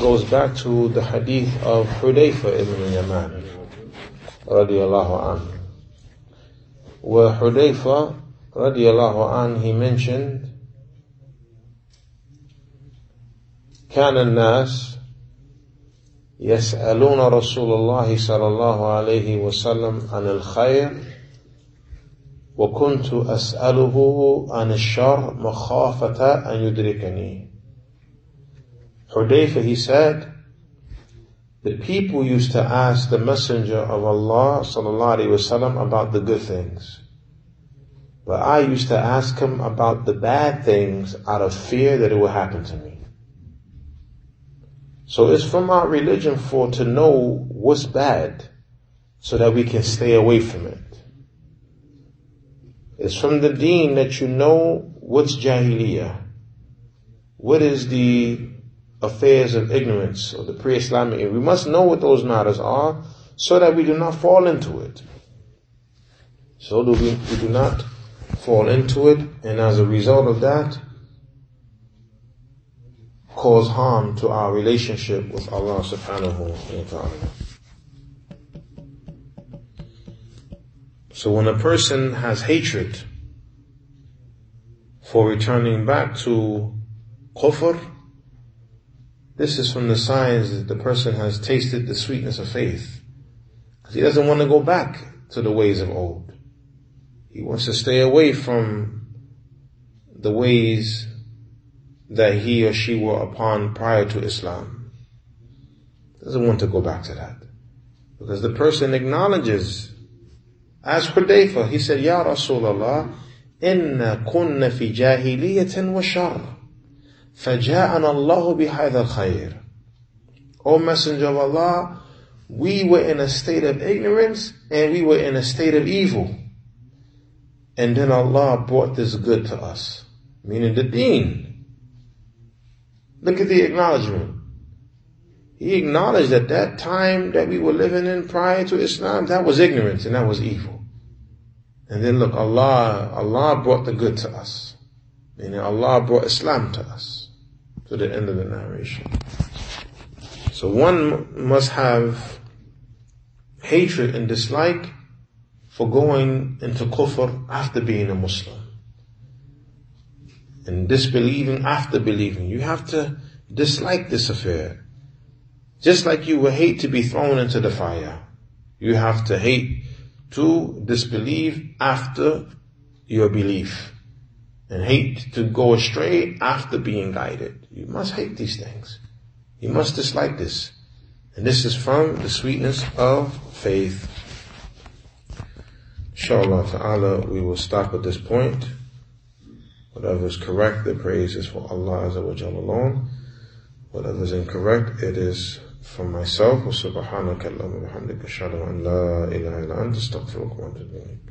goes back to the hadith of Hudayfa ibn Yaman radiallahu anhu where Hudayfa radiallahu an, he mentioned, كان الناس يسألون رسول الله صلى الله عليه وسلم عن الخير وكنت أسأله عن الشر مخافة أن يدركني Hudayfa, he said, the people used to ask the Messenger of Allah sallallahu alaihi wasallam about the good things. But I used to ask him about the bad things out of fear that it would happen to me. So it's from our religion for to know what's bad so that we can stay away from it. It's from the deen that you know what's jahiliyyah. What is the affairs of ignorance or the pre-Islamic. We must know what those matters are so that we do not fall into it. So do we, we do not fall into it and as a result of that cause harm to our relationship with Allah subhanahu wa ta'ala. So when a person has hatred for returning back to kufr, this is from the signs that the person has tasted the sweetness of faith. Because he doesn't want to go back to the ways of old. He wants to stay away from the ways that he or she were upon prior to Islam. Doesn't want to go back to that. Because the person acknowledges, as Hudayfa, he said, Ya Rasulullah, إن كنا في جاهلية وشر فجاءنا الله بهذا الخير O Messenger of Allah, we were in a state of ignorance and we were in a state of evil. And then Allah brought this good to us, meaning the deen. Look at the acknowledgement. He acknowledged that that time that we were living in prior to Islam, that was ignorance and that was evil. And then look, Allah, Allah brought the good to us. Meaning Allah brought Islam to us. To the end of the narration. So one must have hatred and dislike for going into kufr after being a Muslim. And disbelieving after believing. You have to dislike this affair. Just like you would hate to be thrown into the fire. You have to hate to disbelieve after your belief. And hate to go astray after being guided. You must hate these things. You must dislike this. And this is from the sweetness of faith. Inshallah ta'ala, we will stop at this point. Whatever is correct, the praise is for Allah Azza wa Jalla alone. Whatever is incorrect, it is from myself. وسبحانك اللهم وبحمدك أشهد أن لا إله إلا أنت أستغفرك وأتوب إليك